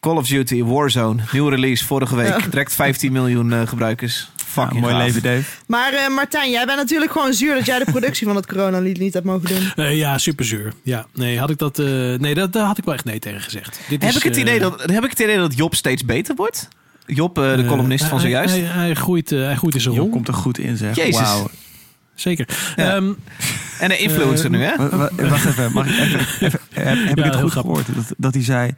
Call of Duty Warzone. Nieuw release vorige week. Ja. Direct 15 miljoen eh, gebruikers. Fucking mooi gaaf. leven, Dave. Maar eh, Martijn, jij bent natuurlijk gewoon zuur dat jij de productie van het coronalied niet hebt mogen doen. Eh, ja, super zuur. Ja, nee, had ik dat, eh, nee, dat, daar had ik wel echt nee tegen gezegd. Dit Heb is, ik, het eh, idee dat, heb ik het idee dat Job steeds beter wordt? Job, de columnist van zojuist. Hij, hij, groeit, eh, hij groeit in zijn Job rol. komt er goed in, zeg. Jezus. Wauw. Zeker. Ja. Ehm, En een influencer nu, hè? Wa- wa- Wacht even, mag ik even, even- heb, heb Ja, ik het goed grappig. gehoord? Dat, dat hij zei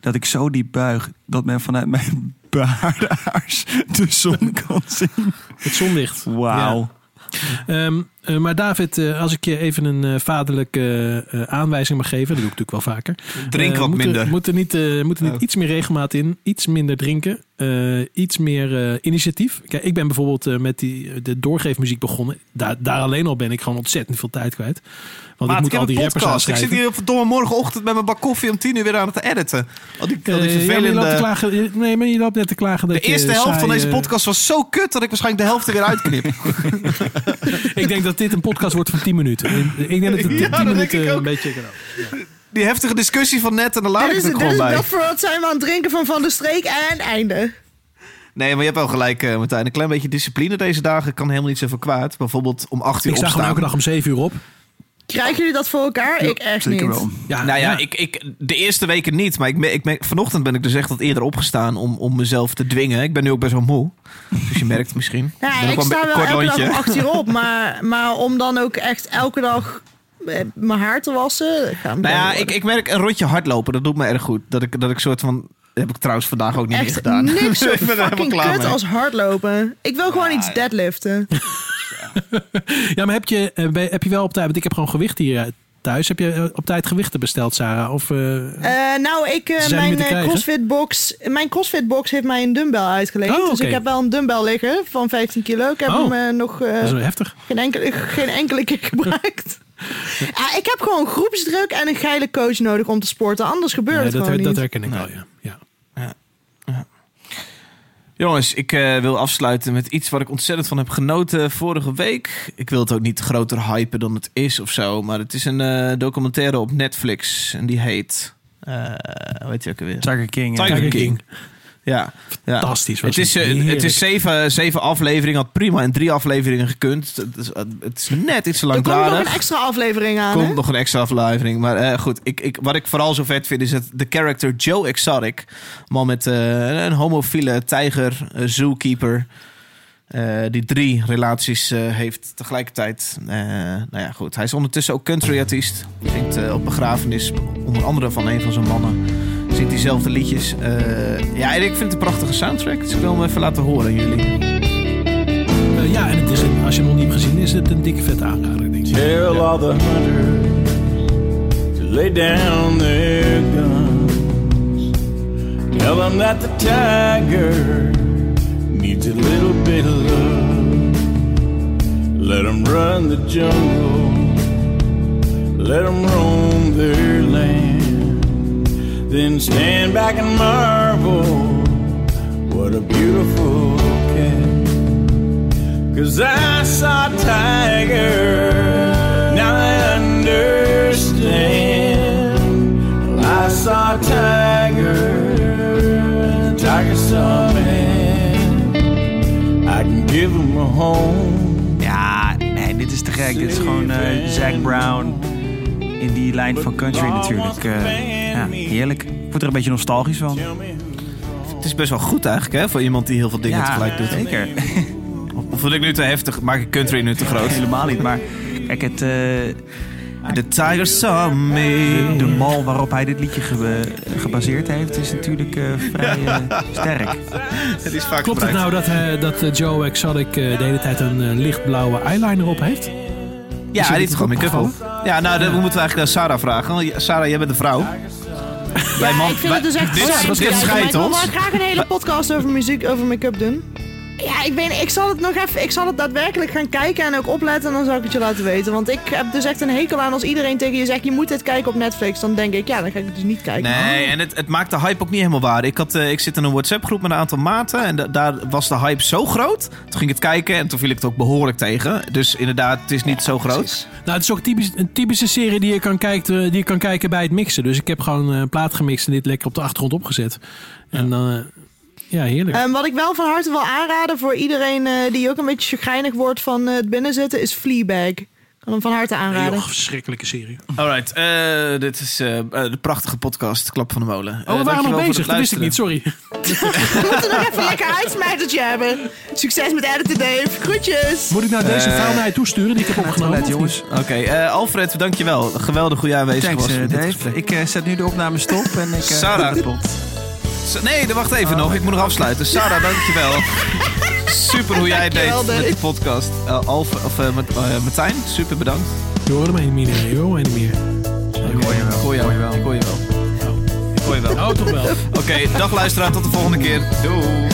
dat ik zo diep buig dat men vanuit mijn behaarde aars de zon kan zien. Het zonlicht. Wauw. Ehm, eh, maar David, eh, als ik je even een eh, vaderlijke eh, aanwijzing mag geven, dat doe ik natuurlijk wel vaker. Drink wat moet er- minder. Moet er niet, eh, moet er niet Oh. iets meer regelmaat in, iets minder drinken, eh, iets meer eh, initiatief. Kijk, ik ben bijvoorbeeld eh, met die, de doorgeefmuziek begonnen. Daar, daar alleen al ben ik gewoon ontzettend veel tijd kwijt. Want Maat, ik ik moet heb al die een rappers podcast. Ik zit aanschrijven. hier op verdomme morgenochtend met mijn bak koffie om tien uur weer aan het editen. Al die, al die ja, maar vervelende... loopt te klagen, je- nee, maar je loopt net te klagen dat de eerste je helft van deze podcast was zo kut dat ik waarschijnlijk de helft er weer uitknip. Ik denk dat dit een podcast wordt van 10 minuten. Ik denk dat het 10 Ja, dat denk minuten een beetje kan. Die heftige discussie van net en dan laat Dit ik is, het er dit is bij. dat voor wat zijn we aan het drinken van Van der Streek en einde. Nee, maar je hebt wel gelijk, eh, Martijn. Een klein beetje discipline deze dagen kan helemaal niet zoveel kwaad. Bijvoorbeeld om acht uur Ik sta gewoon elke dag om 7 uur op. Krijgen jullie dat voor elkaar? ik echt niet. nou ja, Ik, ik, de eerste weken niet. Maar ik, me- ik, me- vanochtend ben ik dus echt wat eerder opgestaan om, om mezelf te dwingen. Ik ben nu ook best wel moe. Dus je merkt het misschien. Ja, ik een sta wel kort elke lontje. dag acht uur op. Maar, maar om dan ook echt elke dag eh, mijn haar te wassen... Nou ja, wel ik, ik merk een rondje hardlopen. Dat doet me erg goed. Dat ik, dat ik soort van... Dat heb ik trouwens vandaag ook niet meer Echt gedaan. niks zo ik ben fucking klaar kut mee. als hardlopen. Ik wil gewoon iets deadliften. Ja, maar heb je, eh, heb je wel op tijd... Want ik heb gewoon gewicht hier eh, thuis. Heb je eh, op tijd gewichten besteld, Sarah? Of, eh, Eh, nou, ik, mijn niet? CrossFit box, mijn CrossFit box heeft mij een dumbbell uitgeleend. Oh, Dus ik heb wel een dumbbell liggen van 15 kilo. Ik heb Oh. hem nog dat is wel heftig. geen, enkele, geen enkele keer gebruikt. Ja, ik heb gewoon groepsdruk en een geile coach nodig om te sporten. Anders gebeurt Nee, het dat, gewoon her- dat niet. herken ik wel, ja. Jongens, ik eh, wil afsluiten met iets waar ik ontzettend van heb genoten vorige week. Ik wil het ook niet groter hypen dan het is of zo. Maar het is een eh, documentaire op Netflix. En die heet... eh hoe heet die ook alweer? Tiger King. Tiger, Tiger King. King. Ja. Fantastisch Het is, het. eh, het is zeven, zeven afleveringen. Had prima in drie afleveringen gekund. Het is, het is net iets te Er komt nog een extra aflevering aan. komt hè? nog een extra aflevering. Maar eh, goed, ik, ik, wat ik vooral zo vet vind is het, de character Joe Exotic. Een man met eh, een homofiele tijger, eh, zookeeper. eh, die drie relaties eh, heeft tegelijkertijd. Eh, nou ja, goed. Hij is ondertussen ook country artiest. Zingt eh, op begrafenis, onder andere van een van zijn mannen. Zingt diezelfde liedjes. Eh, ja, en ik vind het een prachtige soundtrack. Dus ik wil hem even laten horen aan jullie. Eh, ja, en het is een, als je hem nog niet hebt gezien, is het een dikke vette aanrader, denk ik. Tell all the hunters to lay down their guns. Tell them that the tiger needs a little bit of love. Let them run the jungle. Let them roam their land. Then stand back and marvel. What a beautiful cat. Cause I saw a tiger, now I understand. Well, I saw a tiger, the tiger saw man. I can give him a home. Ja, nee, dit is te gek. Dit is gewoon eh Zac Brown in die lijn van country natuurlijk. Eh, ja, heerlijk. Ik word er een beetje nostalgisch van. Het is best wel goed eigenlijk, hè? Voor iemand die heel veel dingen Ja, tegelijk doet. zeker. Of vind ik nu te heftig? Maak ik country nu te groot? Helemaal niet, maar kijk, het... eh, The Tiger Saw Me. De mal waarop hij dit liedje ge- gebaseerd heeft is natuurlijk eh, vrij eh, sterk. Het is vaak Klopt het nou dat, eh, dat eh, Joe Exotic eh, de hele tijd een eh, lichtblauwe eyeliner op heeft? Ja, dit is gewoon make-up op. Ja, nou, dat moeten we eigenlijk aan Sarah vragen. Want Sarah, jij bent een vrouw. Bij man- ik vind bij- het dus echt Dit, dit Ja, maar scheidt Ik wil ons. wel graag een hele podcast over muziek, over make-up doen. Ja, ik weet ik zal het nog even, ik zal het daadwerkelijk gaan kijken en ook opletten en dan zal ik het je laten weten. Want ik heb dus echt een hekel aan als iedereen tegen je zegt, je moet dit kijken op Netflix. Dan denk ik, ja, dan ga ik het dus niet kijken. Nee, en het, het maakt de hype ook niet helemaal waar. Ik, had, eh, ik zit in een WhatsApp-groep met een aantal maten. En da- daar was de hype zo groot. Toen ging ik het kijken en toen viel ik het ook behoorlijk tegen. Dus inderdaad, het is niet zo groot. Nou, het is ook typisch, een typische serie die je, kan kijken, die je kan kijken bij het mixen. Dus ik heb gewoon een plaat gemixt en dit lekker op de achtergrond opgezet. En dan, eh, ja, heerlijk. Ehm, wat ik wel van harte wil aanraden voor iedereen eh, die ook een beetje chagrijnig wordt van eh, het binnenzitten, is Fleabag. Ik kan hem van harte aanraden. Joh, verschrikkelijke serie. Alright, eh, dit is de prachtige podcast Klap van de Molen. Oh, we waren nog bezig. Dat wist ik niet, sorry. We moeten nog even een lekker uitsmijtertje hebben. Succes met editen, Dave. Groetjes. Moet ik nou deze Eh, vrouw naar je toesturen die ik heb opgenomen? jongens. Oké, eh, Alfred, dankjewel. Geweldig hoe jij aanwezig Thanks, was. Dave. Ik zet nu de opname stop en ik... eh, Sarah. Nee, wacht even nog. Ik moet nog afsluiten. Sarah, dankjewel. Super hoe jij het Dankjewel, deed met die podcast. Eh, Alf, of uh, Martijn, super bedankt. Je hoorde mij niet meer. Je hoorde mij niet meer. Ik hoor je wel. Ik hoor je wel. Ik hoor je wel. Ik hoor je wel. Oh, toch wel. Oké, dag luisteraar. Tot de volgende keer. Doei.